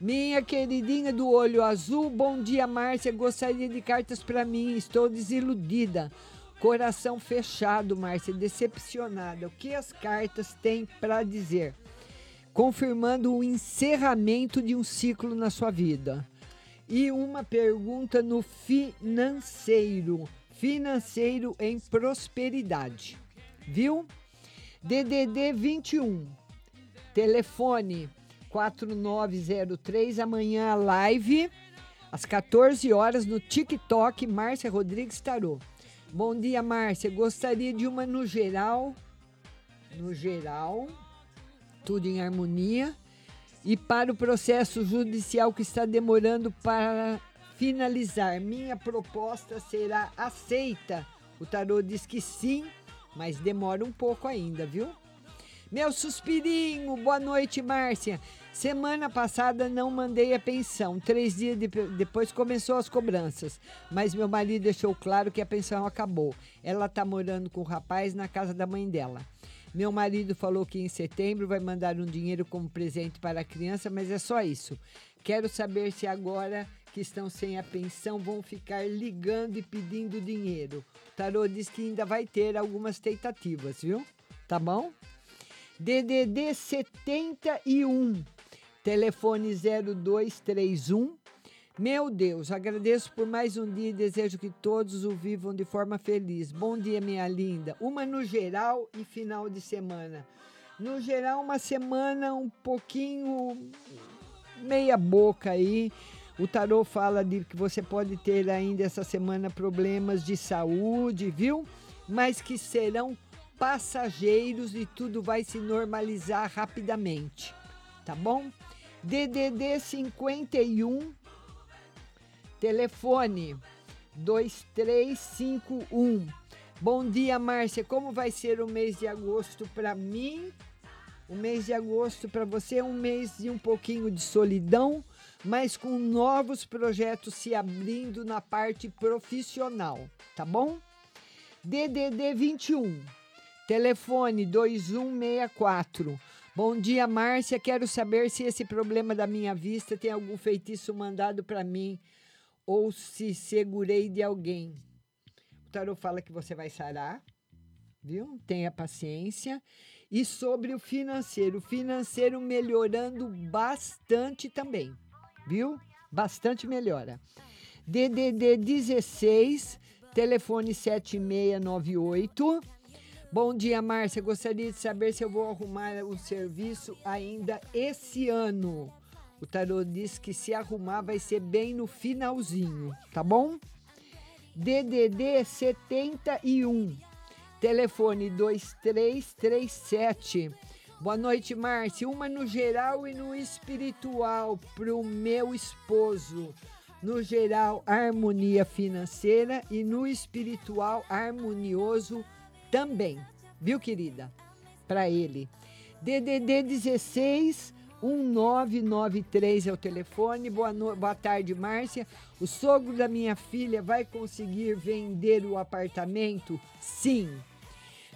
Minha queridinha do olho azul, bom dia, Márcia. Gostaria de cartas para mim, estou desiludida. Coração fechado, Márcia, decepcionada. O que as cartas têm para dizer? Confirmando o encerramento de um ciclo na sua vida. E uma pergunta no financeiro. Financeiro em prosperidade. Viu? DDD 21. Telefone 4903. Amanhã live às 14 horas no TikTok Márcia Rodrigues Tarô. Bom dia, Márcia. Gostaria de uma no geral. No geral. Tudo em harmonia. E para o processo judicial que está demorando para finalizar, minha proposta será aceita. O tarô diz que sim, mas demora um pouco ainda, viu? Meu suspirinho, boa noite, Márcia. Semana passada não mandei a pensão. Três dias de- depois começou as cobranças. Mas meu marido deixou claro que a pensão acabou. Ela tá morando com o rapaz na casa da mãe dela. Meu marido falou que em setembro vai mandar um dinheiro como presente para a criança, mas é só isso. Quero saber se agora que estão sem a pensão vão ficar ligando e pedindo dinheiro. O tarô diz que ainda vai ter algumas tentativas, viu? Tá bom? DDD 71, telefone 0231. Meu Deus, agradeço por mais um dia e desejo que todos o vivam de forma feliz. Bom dia, minha linda. Uma no geral e final de semana. No geral, uma semana um pouquinho meia boca aí. O tarô fala de que você pode ter ainda essa semana problemas de saúde, viu? Mas que serão passageiros e tudo vai se normalizar rapidamente, tá bom? DDD 51 telefone 2351. Bom dia, Márcia. Como vai ser o mês de agosto para mim? O mês de agosto para você é um mês de um pouquinho de solidão, mas com novos projetos se abrindo na parte profissional, tá bom? DDD 21, telefone 2164. Bom dia, Márcia. Quero saber se esse problema da minha vista tem algum feitiço mandado para mim ou se segurei de alguém. O tarô fala que você vai sarar, viu? Tenha paciência. E sobre o financeiro, o financeiro melhorando bastante também, viu? Bastante melhora. DDD 16, telefone 7698. Bom dia, Márcia. Gostaria de saber se eu vou arrumar o serviço ainda esse ano. O tarô diz que se arrumar vai ser bem no finalzinho, tá bom? DDD 71, telefone 2337. Boa noite, Márcia. Uma no geral e no espiritual pro meu esposo. No geral, harmonia financeira e no espiritual, harmonioso também. Viu, querida? Para ele. DDD 16 1993 é o telefone. Boa, no... Boa tarde, Márcia. O sogro da minha filha vai conseguir vender o apartamento? Sim.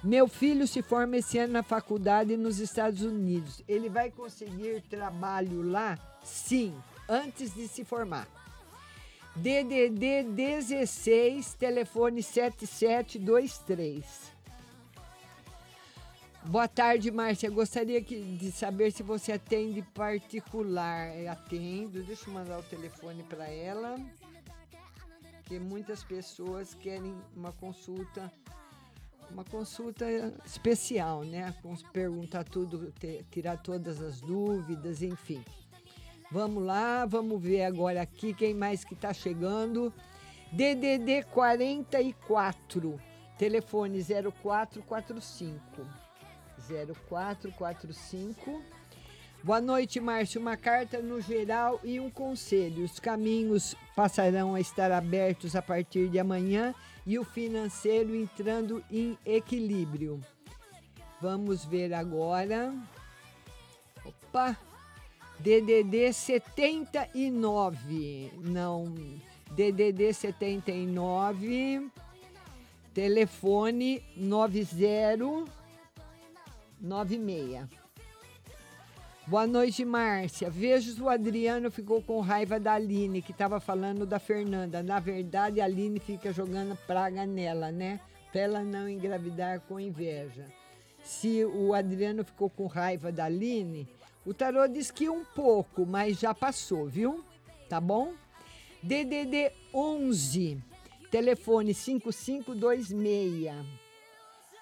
Meu filho se forma esse ano na faculdade nos Estados Unidos. Ele vai conseguir trabalho lá? Sim, antes de se formar. DDD 16, telefone 7723. Boa tarde, Márcia. Gostaria que- de saber se você atende particular. É, Atendo. Deixa eu mandar o telefone para ela. Porque muitas pessoas querem uma consulta, uma consulta especial, né? Perguntar tudo, tirar todas as dúvidas, enfim. Vamos lá, vamos ver agora aqui quem mais que está chegando. DDD 44, telefone 0445. 0445. Boa noite, Márcio. Uma carta no geral e um conselho. Os caminhos passarão a estar abertos a partir de amanhã e o financeiro entrando em equilíbrio. Vamos ver agora. Opa! DDD 79. Não. DDD 79. Telefone 9096. Boa noite, Márcia. Vejo o Adriano ficou com raiva da Aline, que estava falando da Fernanda. Na verdade, a Aline fica jogando praga nela, né? Pra ela não engravidar com inveja. Se o Adriano ficou com raiva da Aline, o tarô diz que um pouco, mas já passou, viu? Tá bom? DDD 11, telefone 5526.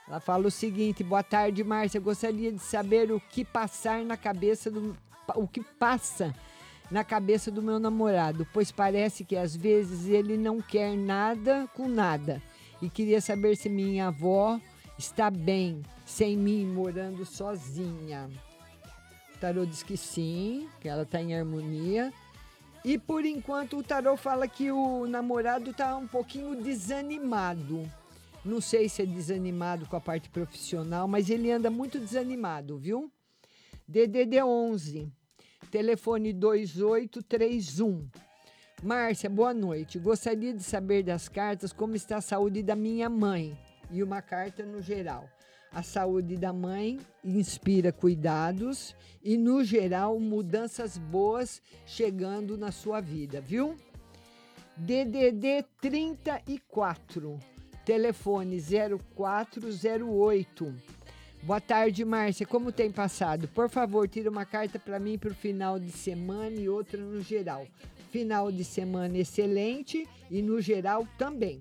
Ela fala o seguinte: boa tarde, Márcia. Gostaria de saber o que passar na cabeça do. o que passa na cabeça do meu namorado, pois parece que às vezes ele não quer nada com nada. E queria saber se minha avó está bem, sem mim, morando sozinha. O tarô diz que sim, que ela está em harmonia. E por enquanto o tarô fala que o namorado está um pouquinho desanimado. Não sei se é desanimado com a parte profissional, mas ele anda muito desanimado, viu? DDD 11, telefone 2831. Márcia, boa noite. Gostaria de saber das cartas como está a saúde da minha mãe e uma carta no geral. A saúde da mãe inspira cuidados e, no geral, mudanças boas chegando na sua vida, viu? DDD 34, telefone 0408. Boa tarde, Márcia. Como tem passado? Por favor, tira uma carta para mim para o final de semana e outra no geral. Final de semana excelente e no geral também.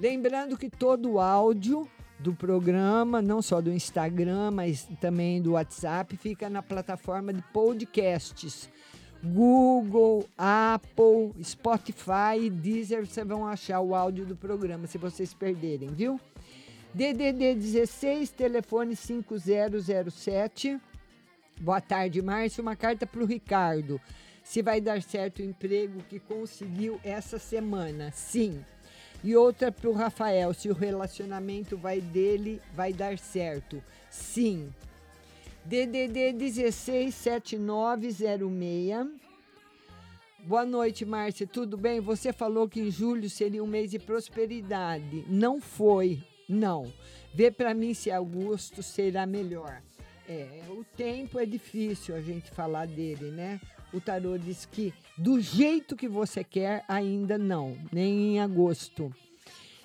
Lembrando que todo o áudio do programa, não só do Instagram, mas também do WhatsApp, fica na plataforma de podcasts. Google, Apple, Spotify Deezer, vocês vão achar o áudio do programa se vocês perderem, viu? DDD 16, telefone 5007. Boa tarde, Márcio. Uma carta para o Ricardo. Se vai dar certo o emprego que conseguiu essa semana. Sim. E outra para o Rafael. Se o relacionamento vai dele, vai dar certo. Sim. DDD 16 7906. Boa noite, Márcia. Tudo bem? Você falou que em julho seria um mês de prosperidade. Não foi. Não. Vê para mim se agosto será melhor. É, o tempo é difícil a gente falar dele, né? O tarô diz que do jeito que você quer, ainda não, nem em agosto.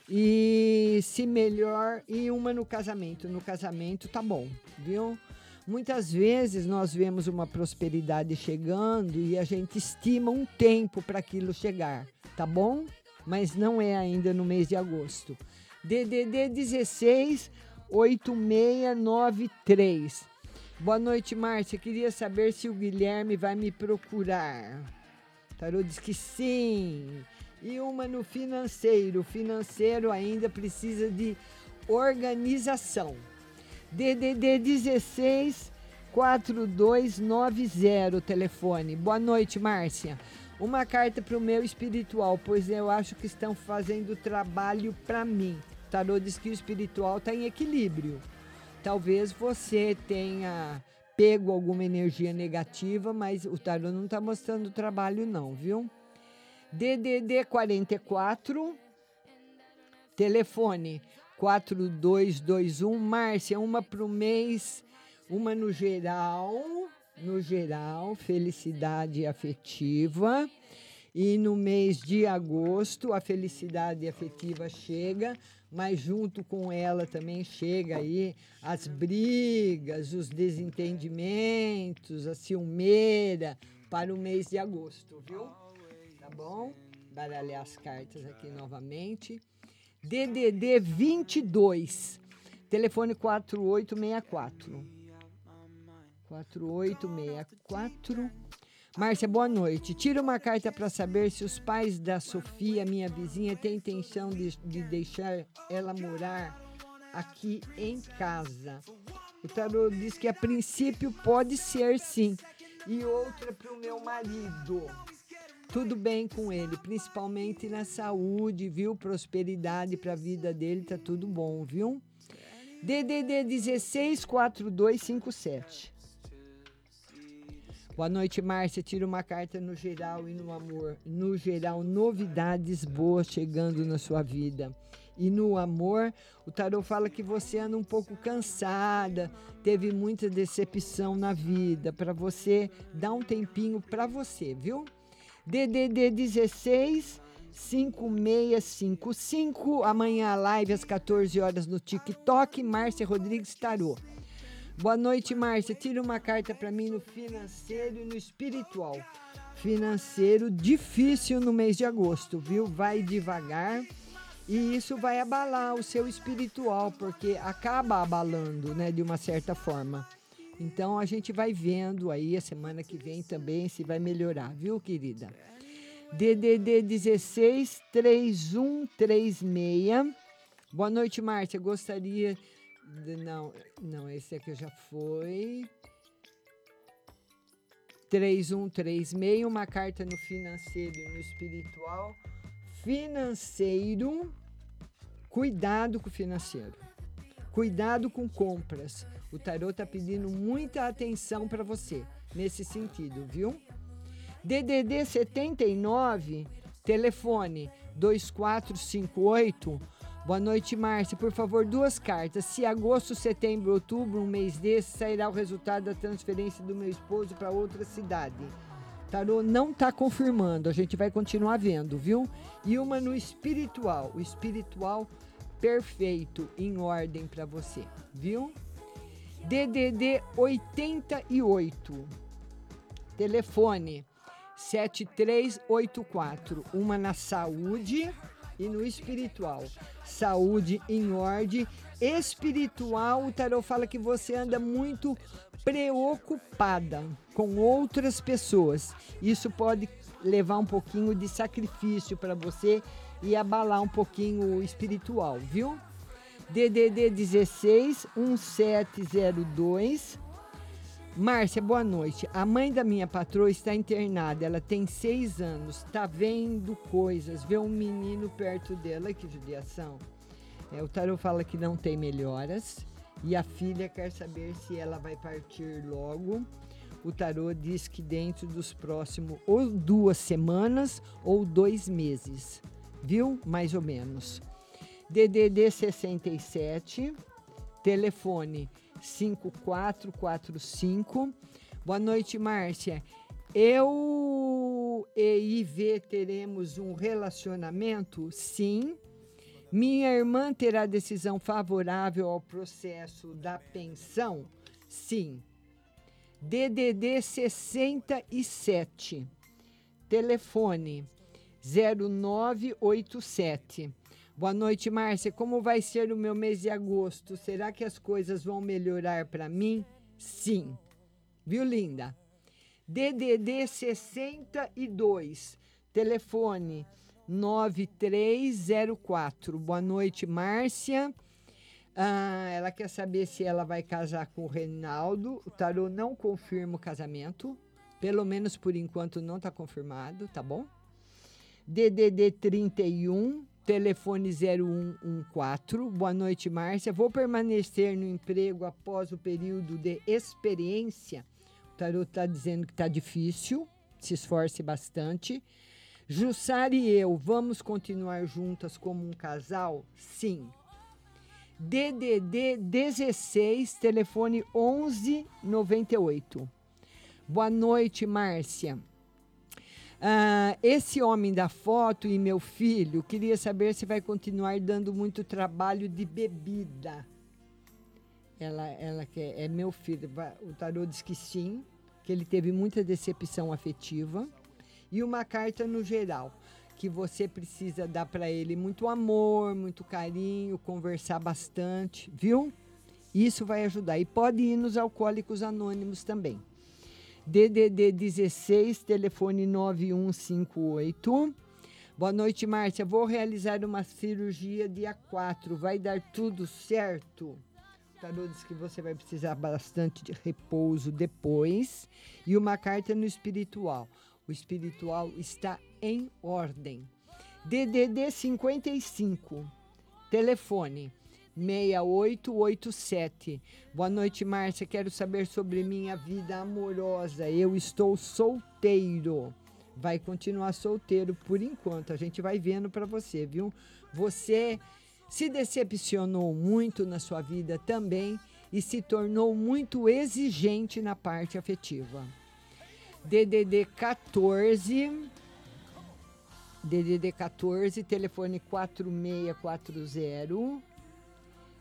E se melhor, e uma no casamento. No casamento tá bom, viu? Muitas vezes nós vemos uma prosperidade chegando e a gente estima um tempo para aquilo chegar, tá bom? Mas não é ainda no mês de agosto. DDD 16 8693. Boa noite, Márcia. Queria saber se o Guilherme vai me procurar. Tarô diz que sim. E uma no financeiro. O financeiro ainda precisa de organização. DDD 16 4290 telefone. Boa noite, Márcia. Uma carta para o meu espiritual, pois eu acho que estão fazendo trabalho para mim. Tarô diz que o espiritual está em equilíbrio. Talvez você tenha pego alguma energia negativa, mas o tarô não está mostrando trabalho não, viu? DDD 44 telefone 4221 Márcia, uma para o mês, uma no geral, no geral, felicidade afetiva. E no mês de agosto, a felicidade afetiva chega, mas junto com ela também chega aí as brigas, os desentendimentos, a ciumeira para o mês de agosto, viu? Tá bom? Baralhar as cartas aqui novamente. DDD 22, telefone 4864. 4864. Márcia, boa noite. Tira uma carta para saber se os pais da Sofia, minha vizinha, têm intenção de, de deixar ela morar aqui em casa. O tarô diz que a princípio pode ser sim. E outra para o meu marido. Tudo bem com ele, principalmente na saúde, viu? Prosperidade para a vida dele, tá tudo bom, viu? DDD 16 4257. Boa noite, Márcia. Tira uma carta no geral e no amor. No geral, novidades boas chegando na sua vida. E no amor, o tarô fala que você anda um pouco cansada, teve muita decepção na vida, para você dar um tempinho para você, viu? DDD 16 5655. Amanhã live às 14 horas no TikTok. Márcia Rodrigues Tarô. Boa noite, Márcia. Tira uma carta para mim no financeiro e no espiritual. Financeiro difícil no mês de agosto, viu? Vai devagar e isso vai abalar o seu espiritual, porque acaba abalando, né, de uma certa forma. Então a gente vai vendo aí a semana que vem também se vai melhorar, viu, querida? DDD 16 3136. Boa noite, Márcia. Gostaria de, não, não, esse aqui já foi. 3136, uma carta no financeiro e no espiritual. Financeiro, cuidado com o financeiro. Cuidado com compras. O tarô está pedindo muita atenção para você nesse sentido, viu? DDD 79, telefone 2458. Boa noite, Márcia. Por favor, duas cartas. Se agosto, setembro, outubro, um mês desse, sairá o resultado da transferência do meu esposo para outra cidade. Tarô não está confirmando, a gente vai continuar vendo, viu? E uma no espiritual, o espiritual perfeito, em ordem para você, viu? DDD 88, telefone 7384, uma na saúde e no espiritual. Saúde em ordem. Espiritual, o tarô fala que você anda muito preocupada com outras pessoas. Isso pode levar um pouquinho de sacrifício para você e abalar um pouquinho o espiritual, viu? DDD 16 1702 Márcia, boa noite. A mãe da minha patroa está internada. Ela tem seis anos. Está vendo coisas. Vê um menino perto dela. Que judiação. É, o tarô fala que não tem melhoras. E a filha quer saber se ela vai partir logo. O tarô diz que dentro dos próximos ou duas semanas ou dois meses. Viu? Mais ou menos. DDD 67, telefone 5445. Boa noite, Márcia. Eu e IV teremos um relacionamento? Sim. Minha irmã terá decisão favorável ao processo da pensão? Sim. DDD 67, telefone 0987. Boa noite, Márcia. Como vai ser o meu mês de agosto? Será que as coisas vão melhorar para mim? Sim. Viu, linda? DDD 62, telefone 9304. Boa noite, Márcia. Ah, ela quer saber se ela vai casar com o Reinaldo. O tarô não confirma o casamento. Pelo menos por enquanto não está confirmado, tá bom? DDD 31, telefone 0114. Boa noite, Márcia. Vou permanecer no emprego após o período de experiência. O tarô está dizendo que está difícil. Se esforce bastante. Jussara e eu, vamos continuar juntas como um casal? Sim. DDD 16, telefone 1198. Boa noite, Márcia. Ah, esse homem da foto e meu filho queria saber se vai continuar dando muito trabalho de bebida. Ela, ela quer, é meu filho. O tarô diz que sim, que ele teve muita decepção afetiva e uma carta no geral que você precisa dar para ele muito amor, muito carinho, conversar bastante, viu? Isso vai ajudar. E pode ir nos alcoólicos anônimos também. DDD 16, telefone 9158. Boa noite, Márcia. Vou realizar uma cirurgia dia 4. Vai dar tudo certo? O tarô diz que você vai precisar bastante de repouso depois. E uma carta no espiritual. O espiritual está em ordem. DDD 55. Telefone 6887. Boa noite, Márcia. Quero saber sobre minha vida amorosa. Eu estou solteiro. Vai continuar solteiro por enquanto. A gente vai vendo para você, viu? Você se decepcionou muito na sua vida também e se tornou muito exigente na parte afetiva. DDD 14 DDD 14, telefone 4640.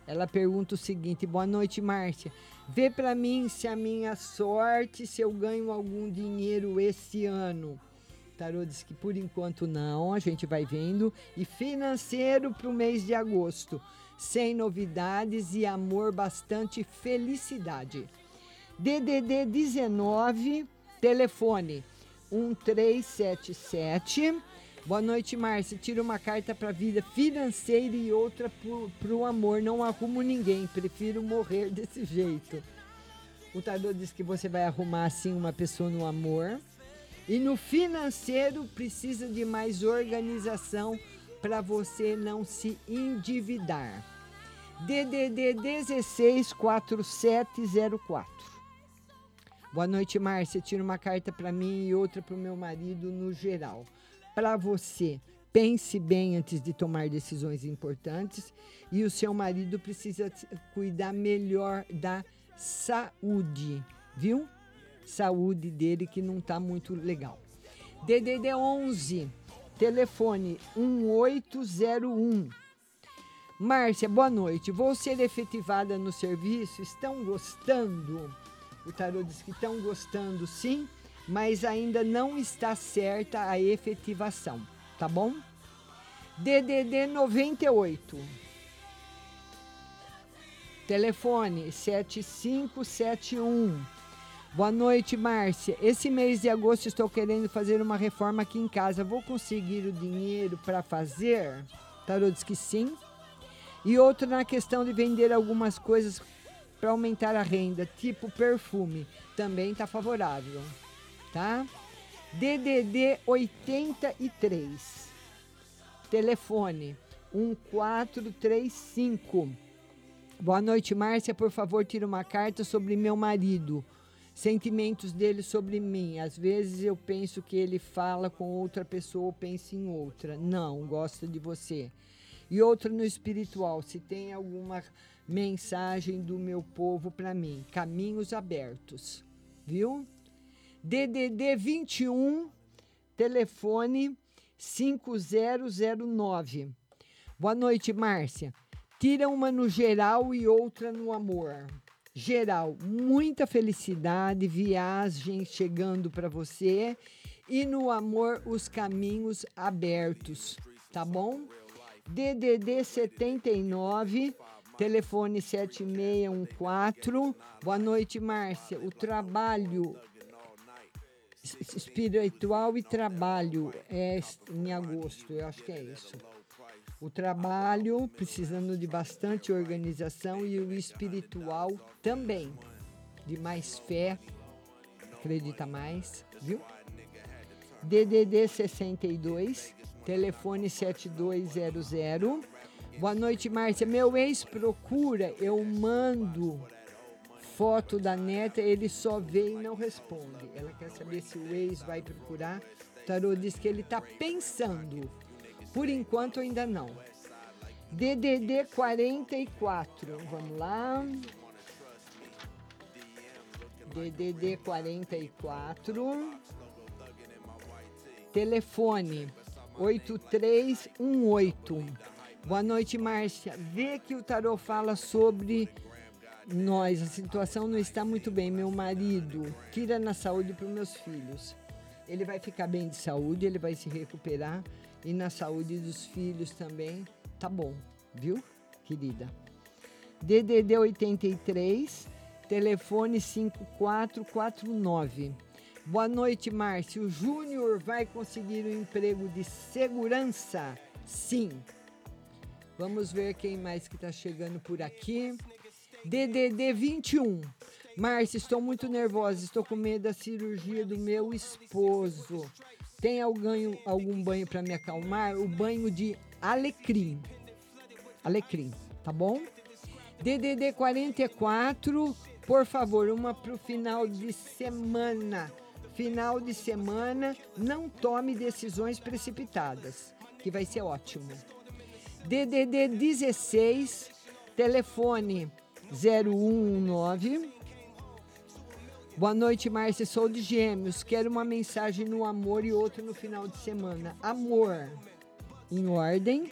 Ela pergunta o seguinte: Boa noite, Márcia. Vê para mim se a minha sorte, se eu ganho algum dinheiro esse ano. Tarô diz que por enquanto não, a gente vai vendo. E financeiro para o mês de agosto. Sem novidades e amor, bastante felicidade. DDD 19, telefone 1377. Boa noite, Márcia. Tira uma carta para a vida financeira e outra para o amor. Não arrumo ninguém, prefiro morrer desse jeito. O tarô diz que você vai arrumar assim uma pessoa no amor. E no financeiro precisa de mais organização para você não se endividar. DDD 164704. Boa noite, Márcia. Tira uma carta para mim e outra para o meu marido no geral. Para você, pense bem antes de tomar decisões importantes e o seu marido precisa cuidar melhor da saúde, viu? Saúde dele que não está muito legal. DDD 11, telefone 1801. Márcia, boa noite. Vou ser efetivada no serviço? Estão gostando? O tarô diz que estão gostando, sim, mas ainda não está certa a efetivação, tá bom? DDD 98. Telefone 7571. Boa noite, Márcia. Esse mês de agosto estou querendo fazer uma reforma aqui em casa. Vou conseguir o dinheiro para fazer? Tarô diz que sim. E outro na questão de vender algumas coisas para aumentar a renda, tipo perfume, também está favorável, tá? DDD 83. Telefone 1435. Boa noite, Márcia. Por favor, tira uma carta sobre meu marido. Sentimentos dele sobre mim. Às vezes eu penso que ele fala com outra pessoa ou pensa em outra. Não, gosta de você. e outra no espiritual. Se tem alguma mensagem do meu povo para mim. Caminhos abertos. Viu? DDD 21, telefone 5009. Boa noite, Márcia. Tira uma no geral e outra no amor. Geral, muita felicidade, viagem chegando para você e no amor os caminhos abertos, tá bom? DDD 79 telefone 7614. Boa noite, Márcia. O trabalho espiritual e trabalho é em agosto, eu acho que é isso. O trabalho precisando de bastante organização e o espiritual também, de mais fé, acredita mais, viu? DDD 62, telefone 7200. Boa noite, Márcia. Meu ex procura, eu mando foto da neta, ele só vê e não responde. Ela quer saber se o ex vai procurar. O tarô diz que ele está pensando. Por enquanto ainda não. DDD 44. Vamos lá. DDD 44. Telefone 8318. Boa noite, Márcia. Vê que o tarô fala sobre nós. A situação não está muito bem. Meu marido tira na saúde para os meus filhos. Ele vai ficar bem de saúde, ele vai se recuperar e na saúde dos filhos também. Tá bom, viu, querida? DDD 83, telefone 5449. Boa noite, Márcio. Júnior vai conseguir um emprego de segurança? Sim. Vamos ver quem mais que está chegando por aqui. DDD 21. Márcia, estou muito nervosa. Estou com medo da cirurgia do meu esposo. Tem algum, algum banho para me acalmar? O banho de alecrim. Alecrim, tá bom? DDD 44. Por favor, uma para o final de semana final de semana, não tome decisões precipitadas, que vai ser ótimo. DDD 16, telefone 0119. Boa noite, Márcia. Sou de Gêmeos. Quero uma mensagem no amor e outra no final de semana. Amor em ordem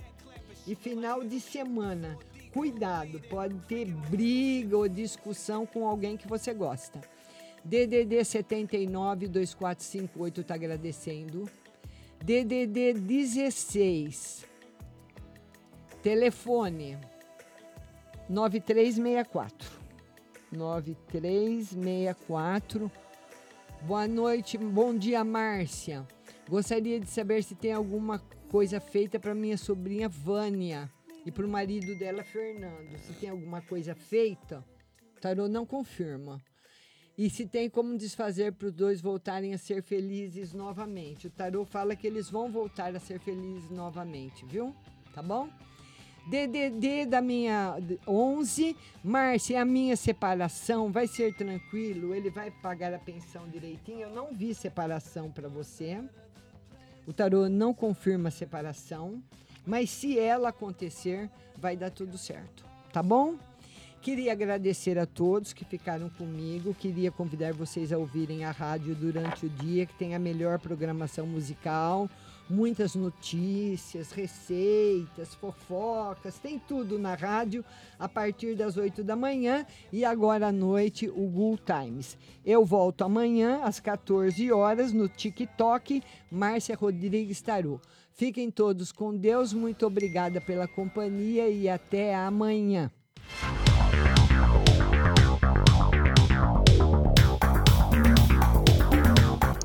e final de semana. Cuidado, pode ter briga ou discussão com alguém que você gosta. DDD 79 2458 está agradecendo. DDD 16. Telefone 9364. 9364. Boa noite, bom dia, Márcia. Gostaria de saber se tem alguma coisa feita para minha sobrinha Vânia e para o marido dela, Fernando. Se tem alguma coisa feita, Tarô não confirma. E se tem como desfazer para os dois voltarem a ser felizes novamente. O tarô fala que eles vão voltar a ser felizes novamente, viu? Tá bom? DDD da minha 11, Márcia, a minha separação vai ser tranquilo, ele vai pagar a pensão direitinho. Eu não vi separação para você. O tarô não confirma a separação, mas se ela acontecer, vai dar tudo certo. Tá bom? Queria agradecer a todos que ficaram comigo. Queria convidar vocês a ouvirem a rádio durante o dia, que tem a melhor programação musical, muitas notícias, receitas, fofocas, tem tudo na rádio a partir das 8 da manhã e agora à noite o Gul Times. Eu volto amanhã às 14 horas no TikTok, Márcia Rodrigues Tarô. Fiquem todos com Deus, muito obrigada pela companhia e até amanhã.